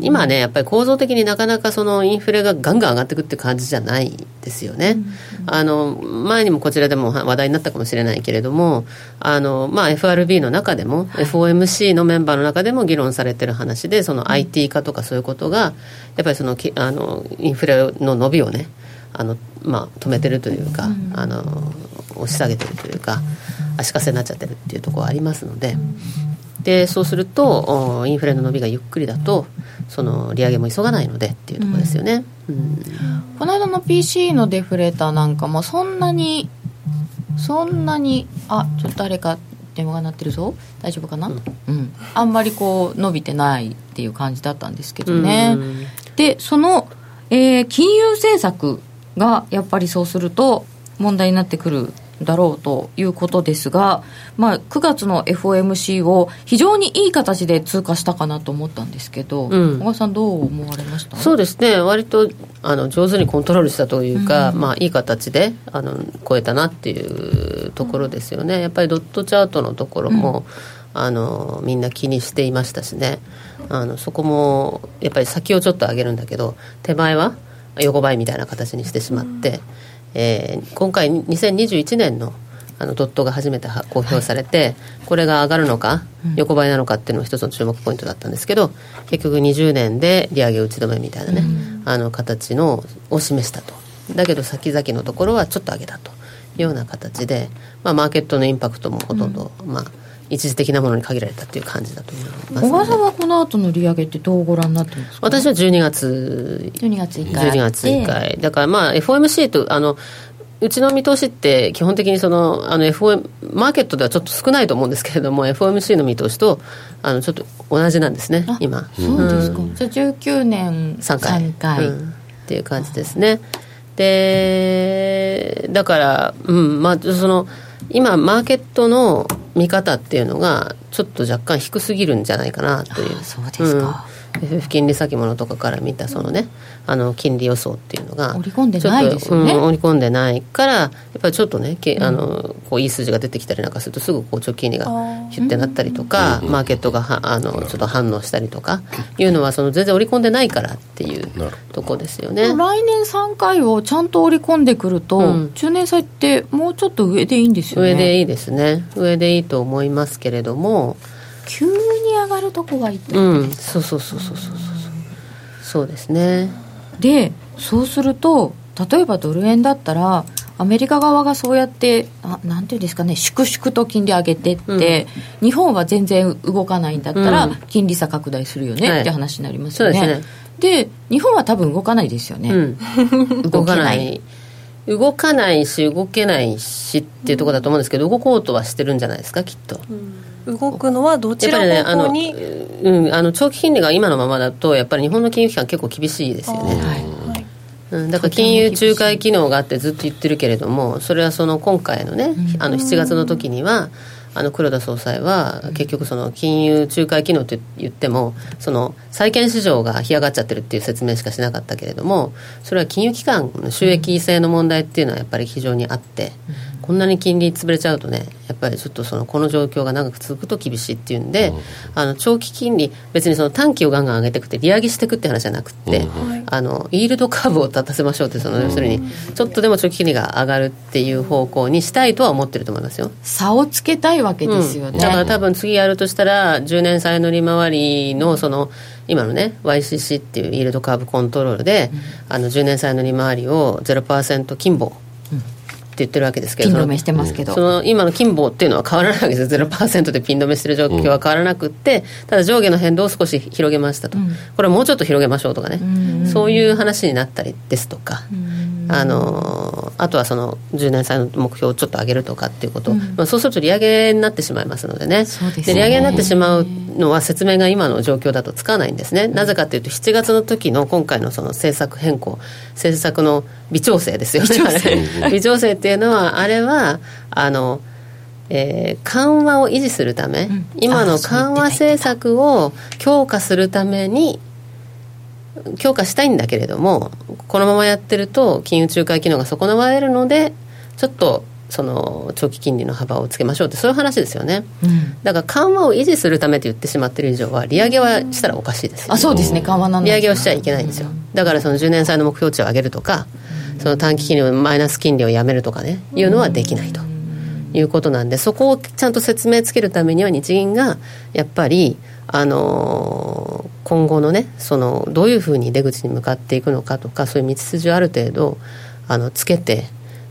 今ねやっぱり構造的になかなかそのインフレがガンガン上がっていくって感じじゃないですよね、うんうん、あの前にもこちらでも話題になったかもしれないけれどもあの、まあ、FRB の中でも、はい、FOMC のメンバーの中でも議論されてる話でその IT 化とかそういうことがやっぱりそのあのインフレの伸びをねあの、まあ、止めてるというか、あの押し下げてるというか足かせになっちゃってるっていうところはありますので。でそうするとインフレの伸びがゆっくりだとその利上げも急がないのでっていうところですよね、うん。うん、この間の PC のデフレーターなんかもそんなにそんなにあちょっと誰か電話が鳴ってるぞ。大丈夫かな、うん、うん、あんまりこう伸びてないっていう感じだったんですけどね、でその、えー、金融政策がやっぱりそうすると問題になってくるだろうということですが、まあ、9月の FOMC を非常にいい形で通過したかなと思ったんですけど、うん、小川さん、どう思われました？そうですね、割とあの上手にコントロールしたというか、うん、まあ、いい形であの超えたなっていうところですよね、やっぱりドットチャートのところも、うん、あのみんな気にしていましたしね、あのそこもやっぱり先をちょっと上げるんだけど、手前は横ばいみたいな形にしてしまって。えー、今回2021年のあのドットが初めて公表されて、はい、これが上がるのか、横ばいなのかっていうのが一つの注目ポイントだったんですけど結局20年で利上げ打ち止めみたいなね、うん、あの形のを示したと。だけど先々のところはちょっと上げたというような形で、まあ、マーケットのインパクトもほとんど、うん、まあ一時的なものに限られたという感じだと思います、ね、小川さんはこの後の利上げってどうご覧になってますか？私は12月。12月1回。12月1回。だからまあ FOMC とあのうちの見通しって基本的にそのあの FOM マーケットではちょっっと少ないと思うんですけれども FOMC の見通しとあのちょっと同じなんですね今。そうですか、うん、じゃあ19年3回 ,3 回、うん、っていう感じですね。でだからうん。まあその今マーケットの見方っていうのがちょっと若干低すぎるんじゃないかなという。そうですか、うん FF 金利先物とかから見たそのねあの金利予想っていうのが織り込んでないですよね、うん、織り込んでないからやっぱりちょっとねあのこういい数字が出てきたりなんかするとすぐこう直金利がヒュッてなったりとか、マーケットがはあのちょっと反応したりとかいうのはその全然織り込んでないからっていうとこですよね。来年3回をちゃんと織り込んでくると、うん、中年債ってもうちょっと上でいいんですよね。上でいいですね。上でいいと思いますけれども急に上がるとこがいい。うん、そうそうそうそうそうそう。そうですね。でそうすると例えばドル円だったらアメリカ側がそうやってあなんていうんですかね粛々と金利上げてって、うん、日本は全然動かないんだったら、うん、金利差拡大するよね、はい、って話になりますよね。で、ね、日本は多分動かないですよね、うん、動かない。動かないし動けないしっていうところだと思うんですけど動こうとはしてるんじゃないですかきっと。動くのはどちら方向に、ね、あの、うん、あの長期金利が今のままだとやっぱり日本の金融機関結構厳しいですよね、うん、だから金融仲介機能があってずっと言ってるけれどもそれはその今回のねあの7月の時にはあの黒田総裁は結局その金融仲介機能って言ってもその債券市場が干上がっちゃってるっていう説明しかしなかったけれどもそれは金融機関の収益性の問題っていうのはやっぱり非常にあって、こんなに金利潰れちゃうとねやっぱりちょっとそのこの状況が長く続くと厳しいっていうんで、うん、あの長期金利別にその短期をガンガン上げていくって利上げしていくって話じゃなくて、うん、あのイールドカーブを立たせましょうってその要するにちょっとでも長期金利が上がるっていう方向にしたいとは思ってると思いますよ。差をつけたいわけですよね、うん、だから多分次やるとしたら10年債の利回りのその今のね YCC っていうイールドカーブコントロールで、あの10年債の利回りを0%金棒言ってるわけですけどピン止めしてますけど。その今の金棒っていうのは変わらないわけです。0%でピン止めしてる状況は変わらなくって、うん、ただ上下の変動を少し広げましたと、うん、これもうちょっと広げましょうとかね、うん、そういう話になったりですとか、あのあとはその10年債の目標をちょっと上げるとかっていうこと、まあ、そうすると利上げになってしまいますのでね。で、ね、利上げになってしまうのは説明が今の状況だとつかないんですね、なぜかというと7月の時の今回のその政策変更。政策の微調整ですよね。微調整 っていうのはあれはあのえー、緩和を維持するため、うん、今の緩和政策を強化するために強化したいんだけれどもこのままやってると金融仲介機能が損なわれるのでちょっとその長期金利の幅をつけましょうってそういう話ですよね、うん、だから緩和を維持するためと言ってしまってる以上は利上げはしたらおかしいですあそうですね。緩和なん利上げをしちゃいけないんですよ、だからその10年債の目標値を上げるとか、その短期金利をマイナス金利をやめるとかねいうのはできないと。いうことなんでそこをちゃんと説明つけるためには日銀がやっぱりあの今後のねそのどういうふうに出口に向かっていくのかとかそういう道筋をある程度あのつけて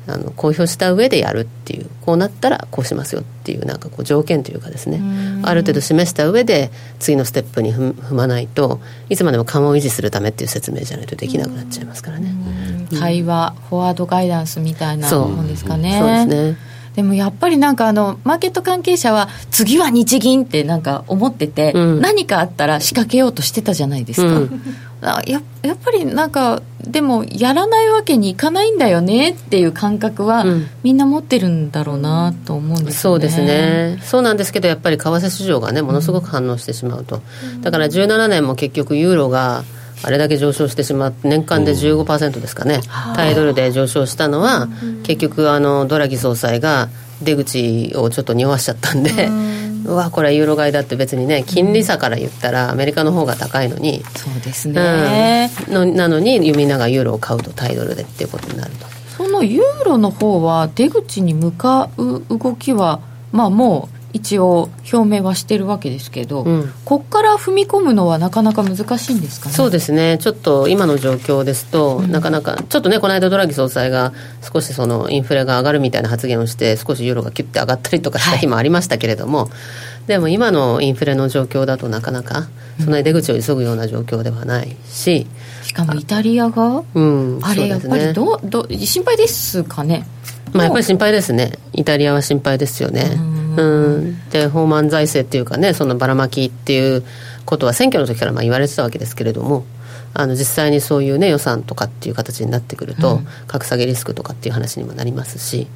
あの公表した上でやるっていうこうなったらこうしますよっていうなんかこう条件というかですね。ある程度示した上で次のステップに踏まないといつまでも緩和を維持するためっていう説明じゃないとできなくなっちゃいますからね。対話フォワードガイダンスみたいなもんですかね。そうですねでもやっぱりなんかあのマーケット関係者は次は日銀ってなんか思ってて、うん、何かあったら仕掛けようとしてたじゃないですか、うん、ややっぱりなんかでもやらないわけにいかないんだよねっていう感覚は、うん、みんな持ってるんだろうなと思うんです、ね、そうですね。そうなんですけどやっぱり為替市場がねものすごく反応してしまうと、だから17年も結局ユーロがあれだけ上昇してしまって年間で15%ですかね、うん、タイドルで上昇したのは、結局あのドラギ総裁が出口をちょっと匂わしちゃったんで、う わこれはユーロ買いだって別にね金利差から言ったらアメリカの方が高いのにそうですね、うん、のなのにみんながユーロを買うとタイドルでっていうことになると。そのユーロの方は出口に向かう動きはまあもう一応表明はしてるわけですけど、うん、ここから踏み込むのはなかなか難しいんですかね？そうですね。ちょっと今の状況ですと、うん、なかなかちょっとねこの間ドラギ総裁が少しそのインフレが上がるみたいな発言をして少しユーロがキュッて上がったりとかした日もありましたけれども、はい、でも今のインフレの状況だとなかなかそん。なに出口を急ぐような状況ではないし、しかもイタリアが、うん、あれやっぱりどど心配ですかね？まあ、やっぱり心配ですね。イタリアは心配ですよね。うん。で放満財政っていうかねそのばらまきっていうことは選挙の時からまあ言われてたわけですけれどもあの実際にそういうね予算とかっていう形になってくると、うん、格下げリスクとかっていう話にもなりますし。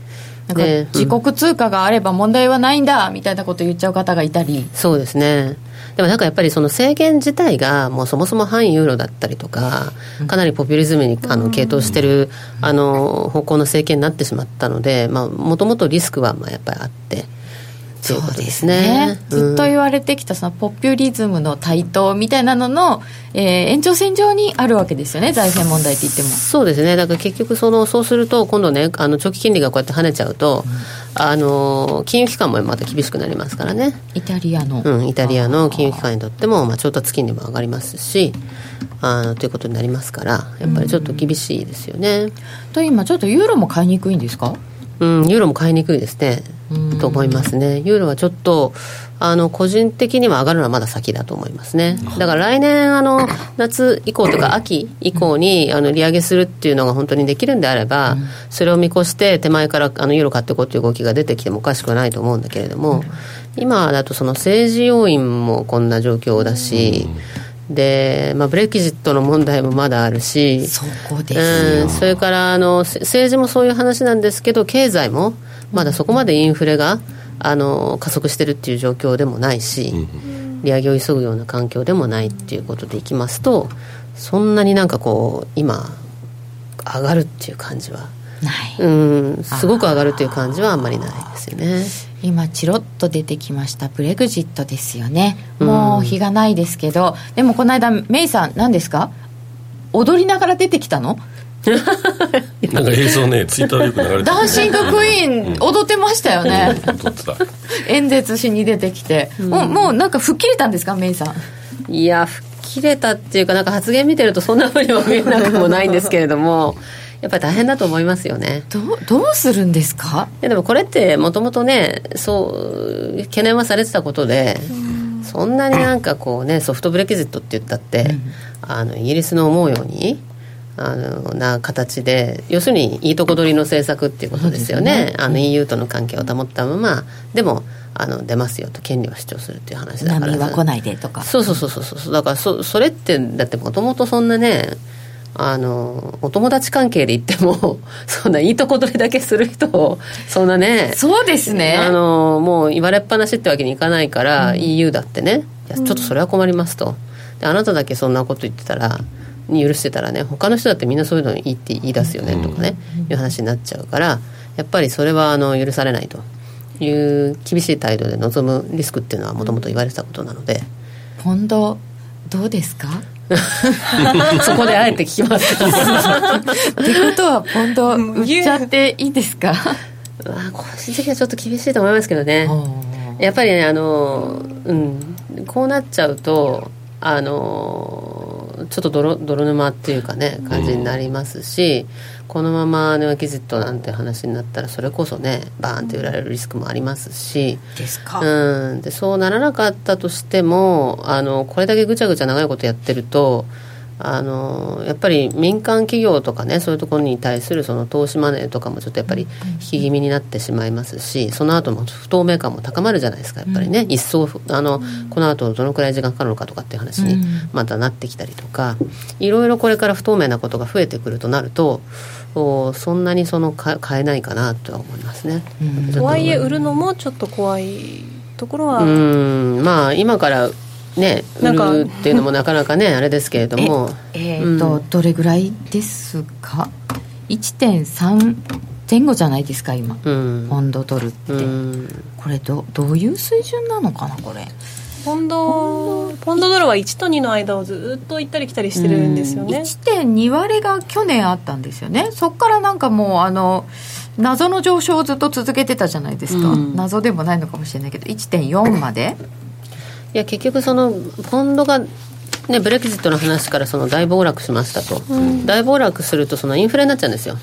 自国通貨があれば問題はないんだみたいなことを言っちゃう方がいたり。そうですねでもなんかやっぱりその制限自体がもうそもそも反ユーロだったりとかかなりポピュリズムにあの傾倒してるあの方向の政権になってしまったのでもともとリスクはまあやっぱりあって。そうですね、うん、ずっと言われてきたそのポピュリズムの台頭みたいなのの、えー、延長線上にあるわけですよね財政問題って言っても。そうですね。だから結局そのそうすると今度ねあの長期金利がこうやって跳ねちゃうと、うん、あの金融機関もまた厳しくなりますからね。イタリアの。うんイタリアの金融機関にとっても、まあ、調達金利も上がりますしあのということになりますからやっぱりちょっと厳しいですよね、うん、と今ちょっとユーロも買いにくいんですか？うん、ユーロも買いにくいですね、と思いますね、ユーロはちょっと、あの個人的には上がるのはまだ先だと思いますね、だから来年、あの夏以降とか秋以降にあの利上げするっていうのが本当にできるんであれば、それを見越して、手前からあのユーロ買っていこうという動きが出てきてもおかしくはないと思うんだけれども、今だとその政治要因もこんな状況だし、で、まあ、ブレキジットの問題もまだあるしそこですうん、それからあの政治もそういう話なんですけど経済もまだそこまでインフレがあの加速してるっていう状況でもないし、利上げを急ぐような環境でもないっていうことでいきますとそんなになんかこう今上がるっていう感じはうん。すごく上がるっていう感じはあんまりないですよね。今チロッと出てきました。ブレグジットですよね。もう日がないですけど、でもこの間メイさん何ですか？踊りながら出てきたの？なんか映像ねツイッターでよく流れてダンシングクイーン踊ってましたよね、踊ってた。演説しに出てきて、うん、もうもうなんか吹っ切れたんですか？メイさん。いや吹っ切れたっていうかなんか発言見てるとそんなふうには見えなくもないんですけれどもやっぱり大変だと思いますよね。どうどうするんですか？でもこれってもともとねそう懸念はされてたことで、そんなになんかこうねソフトブレキジットって言ったって、うん、あのイギリスの思うようにあのな形で要するにいいとこ取りの政策っていうことですよね、ね、あの EU との関係を保ったままでもあの出ますよと権利は主張するっていう話だから。波は来ないでとか。そうそうそうそうそう。だからそそれってだってもともとそんなねあのお友達関係で言っても そんないいとこ取りだけする人をそんなねそうですね。あのもう言われっぱなしってわけにいかないから、うん、EU だってね。いやちょっとそれは困りますと。であなただけそんなこと言ってたら許してたらね他の人だってみんなそういうのいいって言い出すよねとかね、うん、いう話になっちゃうからやっぱりそれはあの許されないと。いう厳しい態度で臨むリスクっていうのはもともと言われてたことなので。ポンドどうですか？そこであえて聞きますってことはポンド売っちゃっていいですか？個人的にはちょっと厳しいと思いますけどね。やっぱりねあの、うん、こうなっちゃうとあののちょっと泥泥沼っていうかね感じになりますし、うん、このままネオキジットなんて話になったらそれこそねバーンと売られるリスクもありますし。ですか、うん、でそうならなかったとしてもあのこれだけぐちゃぐちゃ長いことやってるとあのやっぱり民間企業とかねそういうところに対するその投資マネーとかもちょっとやっぱり引き気味になってしまいますしその後も不透明感も高まるじゃないですかやっぱりね、うん、一層あのこの後どのくらい時間かかるのかとかっていう話にまたなってきたりとかいろいろこれから不透明なことが増えてくるとなるとそんなにそのか買えないかなとは思いますね。とはいえ売るのもちょっと怖いところは。うん。まあ今からね売るっていうのもなかなかねあれですけれども。えっ、ー、と、うん、どれぐらいですか？1.3前後じゃないですか今、うん、ポンドドルって、うん、これどどういう水準なのかなこれ。ポンドポンドドルは1と2の間をずっと行ったり来たりしてるんですよね、うん、1.2割が去年あったんですよね。そこからなんかもうあの謎の上昇をずっと続けてたじゃないですか、うん、謎でもないのかもしれないけど1.4までいや結局そのポンドがね、ブレキジットの話からその大暴落しましたと、うん、大暴落するとそのインフレになっちゃうんですよ。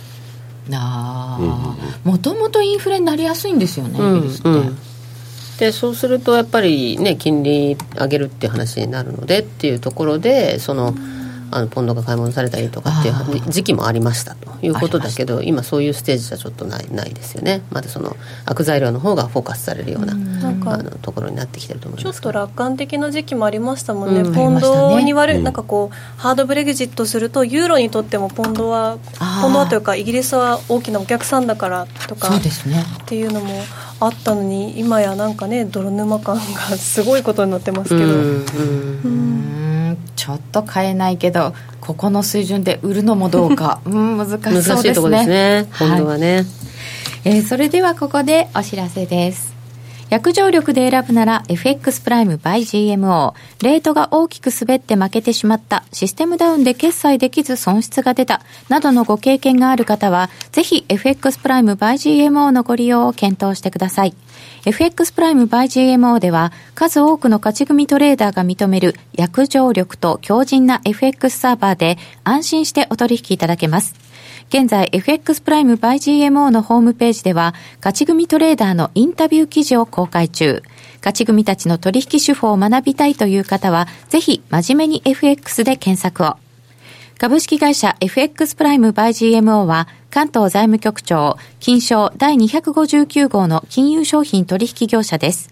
ああもともとインフレになりやすいんですよね、うんうん、でそうするとやっぱりね金利上げるっていう話になるのでっていうところでその、うんあのポンドが買い戻されたりとかっていう時期もありましたということだけど今そういうステージじゃちょっとないないですよね。まだその悪材料の方がフォーカスされるような,、あのところになってきてると思いますちょっと楽観的な時期もありましたもんね、うん、ポンドに割る、ね、なんかこうハードブレグジットするとユーロにとってもポンドはポンドはというかイギリスは大きなお客さんだからとかそうですね。っていうのもあったのに今やなんかね泥沼感がすごいことになってますけど。うん、うんちょっと買えないけどここの水準で売るのもどうか。うん難しそうですね。難しいところですね。今度はね、はい、えー、それではここでお知らせです約定力で選ぶなら FX プライム by GMO。レートが大きく滑って負けてしまった、システムダウンで決済できず損失が出た、などのご経験がある方は、ぜひ FX プライム by GMO のご利用を検討してください。FX プライム by GMO では数多くの勝ち組トレーダーが認める約定力と強靭な FX サーバーで安心してお取引いただけます。現在 FX プライム by GMO のホームページでは勝ち組トレーダーのインタビュー記事を公開中。勝ち組たちの取引手法を学びたいという方はぜひ真面目に FX で検索を。株式会社 FX プライムバイ GMO は関東財務局長、金賞第259号の金融商品取引業者です。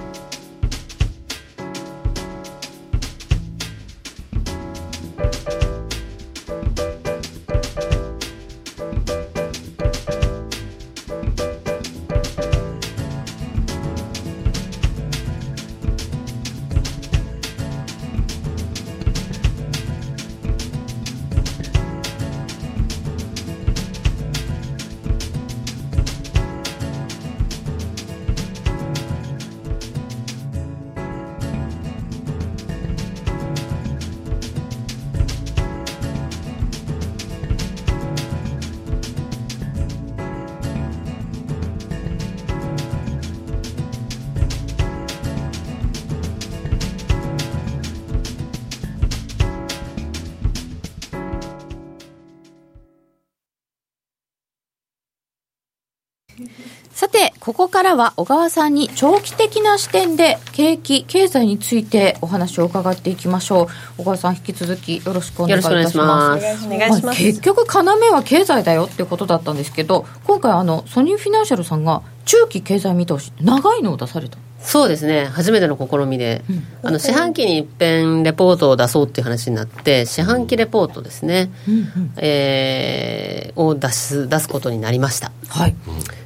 ここからは小川さんに長期的な視点で景気、経済についてお話を伺っていきましょう。小川さん、引き続きよろしくお願いいたします。お願いします。結局、要は経済だよっていうことだったんですけど、今回、あの、ソニーフィナンシャルさんが中期経済見通し、長いのを出された。そうですね。初めての試みで、うん、あの四半期に一遍レポートを出そうっていう話になって四半期レポートですね、うんうん、えー、を出す出すことになりました、はい、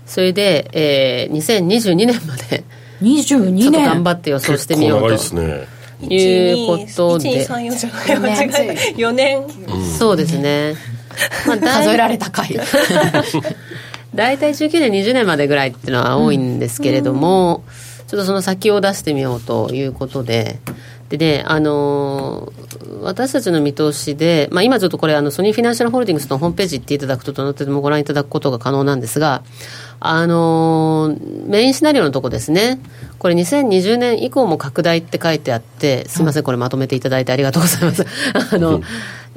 それで、えー、2022年まで22年ちょっと頑張って予想してみようと。いうことで1234じゃない間違えた4年、うん、そうですねまあ、数えられた回大体19年20年までぐらいっていうのは多いんですけれども、うん、ちょっとその先を出してみようということででね、あのー、私たちの見通しで、まあ、今ちょっとこれあのソニーフィナンシャルホールディングスのホームページ行っていただくとどの程度もご覧いただくことが可能なんですがあのー、メインシナリオのとこですね。これ2020年以降も拡大って書いてあってすみませんこれまとめていただいてありがとうございます。あの、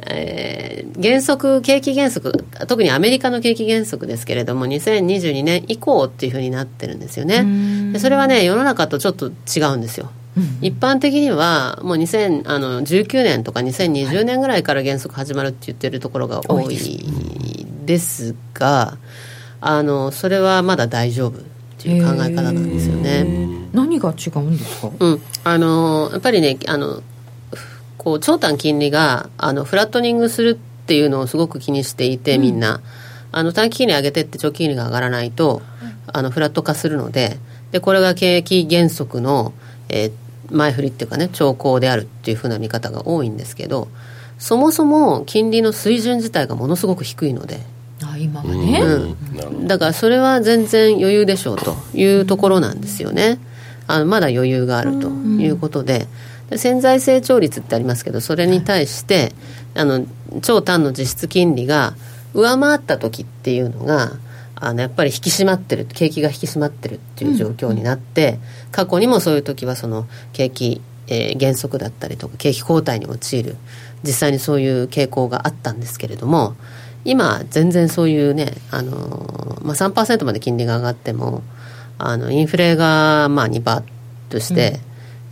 えー、原則景気減速特にアメリカの景気減速ですけれども2022年以降っていうふうになってるんですよね。でそれはね世の中とちょっと違うんですよ。一般的にはもう2019年とか2020年ぐらいから原則始まるって言ってるところが多いですがあのそれはまだ大丈夫っていう考え方なんですよね。何が違うんですか、うん、あのやっぱりねあのこう長短金利があのフラットニングするっていうのをすごく気にしていてみんな、うん、あの短期金利上げてって長期金利が上がらないと、あのフラット化するのででこれが景気減速の、えー、前振りっていうかね兆候であるっていうふうな見方が多いんですけどそもそも金利の水準自体がものすごく低いので。あ今はね、うん、だからそれは全然余裕でしょうというところなんですよね。あのまだ余裕があるということで。で、潜在成長率ってありますけどそれに対してあの超短の実質金利が上回った時っていうのがあのやっぱり引き締まってる景気が引き締まってるっていう状況になって、うん、過去にもそういう時はその景気、えー、減速だったりとか景気後退に陥る。実際にそういう傾向があったんですけれども今全然そういうね、あのー、まあ、3%まで金利が上がってもあのインフレがまあ2%として、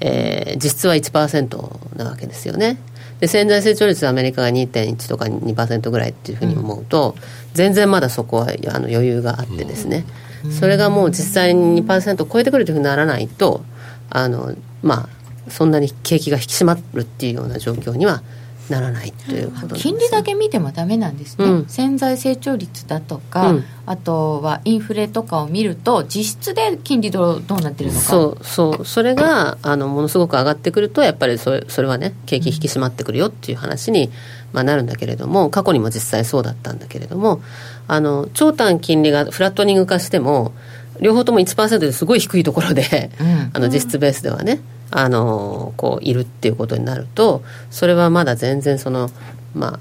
うん、えー、実質は1%なわけですよね。で潜在成長率はアメリカが2.1とか2%ぐらいっていうふうに思うと、全然まだそこはあの余裕があってですね、それがもう実際に2%を超えてくるというふうにならないとあのまあそんなに景気が引き締まるっていうような状況にはならないということ金利だけ見てもダメなんですね、うん、潜在成長率だとか、うん、あとはインフレとかを見ると実質で金利どうどうなってるのか。そうそう。それがあのものすごく上がってくるとやっぱりそれそれはね景気引き締まってくるよっていう話に、まあ、なるんだけれども過去にも実際そうだったんだけれどもあの長短金利がフラットニング化しても両方とも1%ですごい低いところで、うん、あの実質ベースではね、あのこういるっていうことになるとそれはまだ全然そのま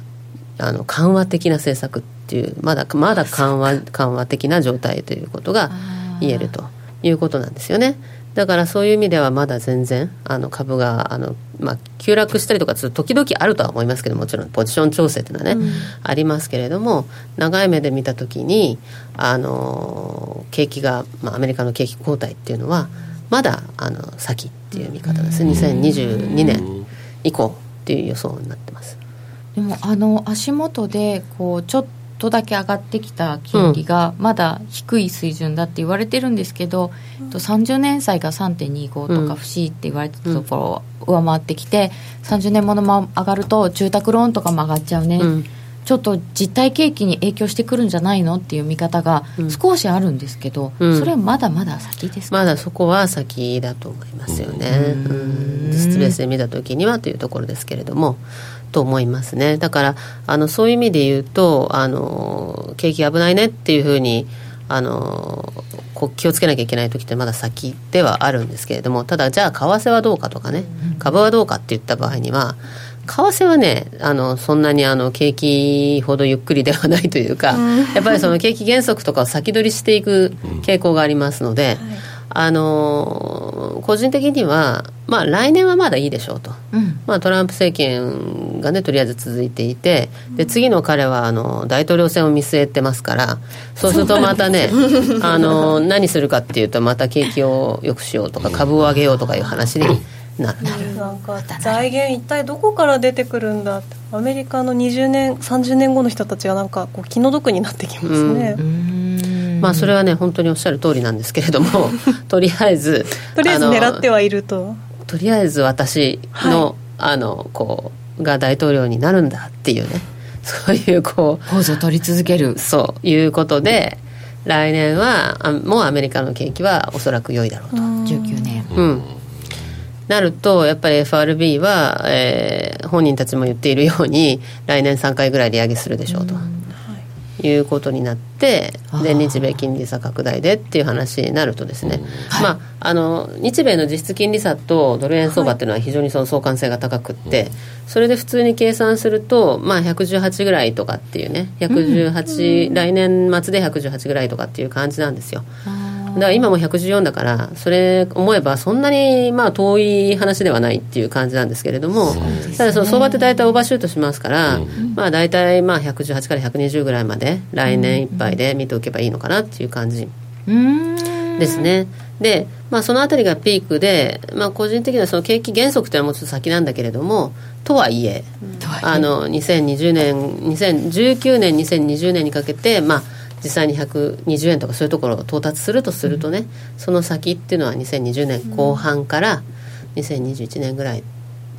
ああの緩和的な政策っていうまだまだ緩和緩和的な状態ということが言えるということなんですよね。だからそういう意味ではまだ全然あの株があの、まあ、急落したりとか時々あるとは思いますけどもちろんポジション調整っていうのはね、うん、ありますけれども長い目で見た時にあの景気が、まあ、アメリカの景気後退っていうのはまだあの先っていう見方です。2022年以降っていう予想になってます。でもあの足元でこうちょっとだけ上がってきた金利がまだ低い水準だって言われてるんですけど、うん、30年債が3.25とか不思議って言われてたところを上回ってきて30年ものも上がると住宅ローンとかも上がっちゃうね、うんちょっと実体景気に影響してくるんじゃないのっていう見方が少しあるんですけど、うん、それはまだまだ先ですまだそこは先だと思いますよね、うん、実質ベースで見た時にはというところですけれどもと思いますね。だからあのそういう意味で言うとあの景気危ないねっていうふうにあのこ気をつけなきゃいけない時ってまだ先ではあるんですけれどもただじゃあ為替はどうかとかね。株はどうかって言った場合には為替はねあのそんなにあの景気ほどゆっくりではないというか、やっぱりその景気減速とかを先取りしていく傾向がありますので、あの個人的には、まあ、来年はまだいいでしょうと、うん、まあ、トランプ政権がねとりあえず続いていてで次の彼はあの大統領選を見据えてますからそうするとまたねあの何するかっていうとまた景気をよくしようとか株を上げようとかいう話になるなんか財源一体どこから出てくるんだアメリカの20年30年後の人たちがなんかこう気の毒になってきますね、まあ、それはね本当におっしゃる通りなんですけれどもとりあえずとりあえず狙ってはいると。とりあえず私のはい、あのこうが大統領になるんだっていうねそういうこうポーズを取り続ける。そういうことで来年はもうアメリカの景気はおそらく良いだろうと。19年。うんなると、やっぱり FRB は、えー、本人たちも言っているように、来年3回ぐらい利上げするでしょうと。い。うことになってで日米金利差拡大でっていう話になるとですね、はい、まあ、あの日米の実質金利差とドル円相場っていうのは非常にその相関性が高くって、はい、それで普通に計算すると、まあ、118ぐらいとかっていうね118、うん、来年末で118ぐらいとかっていう感じなんですよ。だから今も114だからそれ思えばそんなにまあ遠い話ではないっていう感じなんですけれども、ただその相場って大体オーバーシュートしますから、まあ大体まあ118から120ぐらいまで来年いっぱいで見ておけばいいのかなっていう感じですね。で、まあ、そのあたりがピークで、まあ、個人的にはその景気減速というのはもうちょっと先なんだけれどもとはいえ、あの2020年2019年2020年にかけて、まあ、実際に120円とかそういうところを到達するとするとね、うん、その先っていうのは2020年後半から2021年ぐらい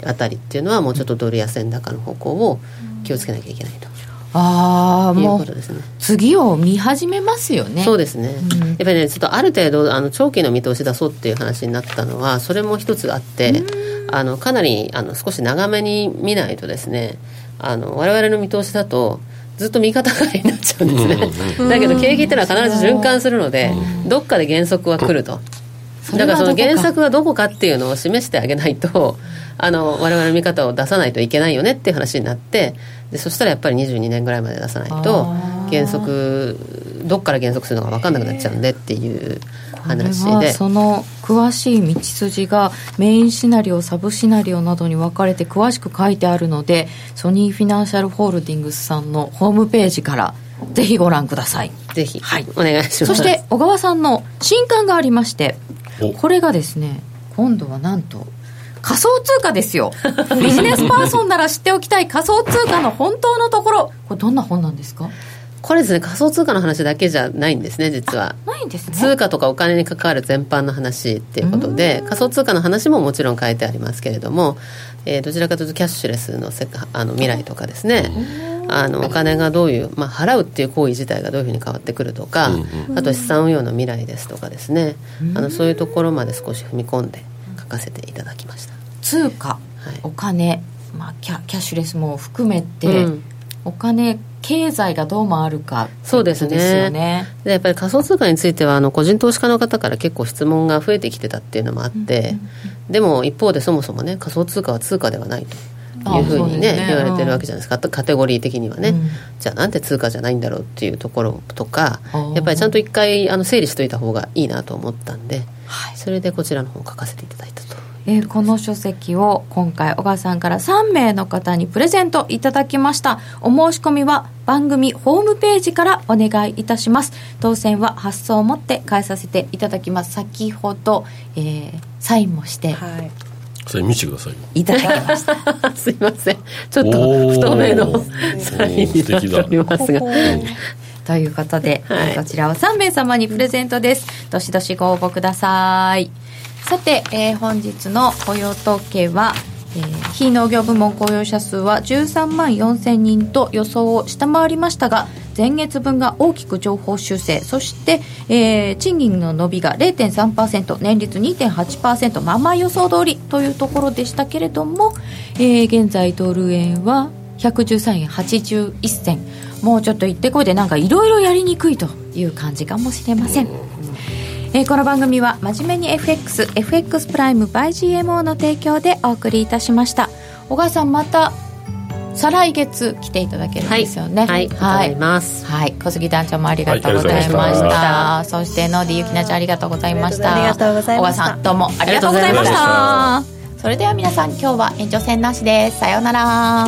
あたりっていうのはもうちょっとドル安円高の方向を気をつけなきゃいけないと。ああ、もう、次を見始めますよね。そうですね。うん、やっぱりね、ちょっとある程度、あの、長期の見通し出そうっていう話になったのは、それも一つあって、あの、かなり、あの、少し長めに見ないとですね、あの、我々の見通しだと、ずっと右肩上がりになっちゃうんですね、だけど景気っていうのは必ず循環するので、どっかで減速は来ると。だからその原作がどこかっていうのを示してあげないと あの我々の見方を出さないといけないよねっていう話になってでそしたらやっぱり22年ぐらいまで出さないと原則どっから減速するのか分かんなくなっちゃうんでっていう話で。その詳しい道筋がメインシナリオサブシナリオなどに分かれて詳しく書いてあるのでソニーフィナンシャルホールディングスさんのホームページからぜひご覧ください。ぜひ、はい、お願いします。そして小川さんの新刊がありましてこれがですね今度はなんと仮想通貨ですよ。ビジネスパーソンなら知っておきたい仮想通貨の本当のところ。これどんな本なんですか？これですね仮想通貨の話だけじゃないんですね実は。ないんですね。通貨とかお金に関わる全般の話っていうことで仮想通貨の話ももちろん書いてありますけれども、えー、どちらかというとキャッシュレスのせあの未来とかですね。あのお金がどういう、まあ、払うっていう行為自体がどういうふうに変わってくるとか、あと資産運用の未来ですとかですね、あのそういうところまで少し踏み込んで書かせていただきました。通貨、はい、お金、まあ、キャキャッシュレスも含めて、うん、お金経済がどう回るかそうですね。ね。でやっぱり仮想通貨についてはあの個人投資家の方から結構質問が増えてきてたっていうのもあって、でも一方でそもそもね仮想通貨は通貨ではないというふうにね、ね、言われてるわけじゃないですか。カテゴリー的にはね、うん、じゃあなんで通貨じゃないんだろうっていうところとかやっぱりちゃんと一回あの整理しといた方がいいなと思ったんで、はい、それでこちらの方を書かせていただいたと。えー、この書籍を今回小川さんから3名の方にプレゼントいただきました。お申し込みは番組ホームページからお願いいたします。当選は発送をもって返させていただきます。先ほど、えー、サインもして、はい。それ見せてくださいいただきました。すいません。ちょっと太めのサインになっておりますが。ということで、はい、こちらを3名様にプレゼントです。どしどしご応募くださいさて、えー、本日の雇用統計は、えー、非農業部門雇用者数は13万4000人と予想を下回りましたが前月分が大きく情報修正。そして、えー、賃金の伸びが0.3%年率2.8%まあまあ予想通りというところでしたけれども、えー、現在ドル円は113円81銭。もうちょっと行ってこいでなんかいろいろやりにくいという感じかもしれません。えー、この番組は真面目に FXFX プライム by GMO の提供でお送りいたしました。小川さんまた再来月来ていただけるんですよね。はい、はい、はい、はい、小杉団長もありがとうございました。はい、そしてノーディゆきなちゃんありがとうございました。ありがとうございました。小川さんどうもありがとうございました。それでは皆さん今日は延長戦なしです。さようなら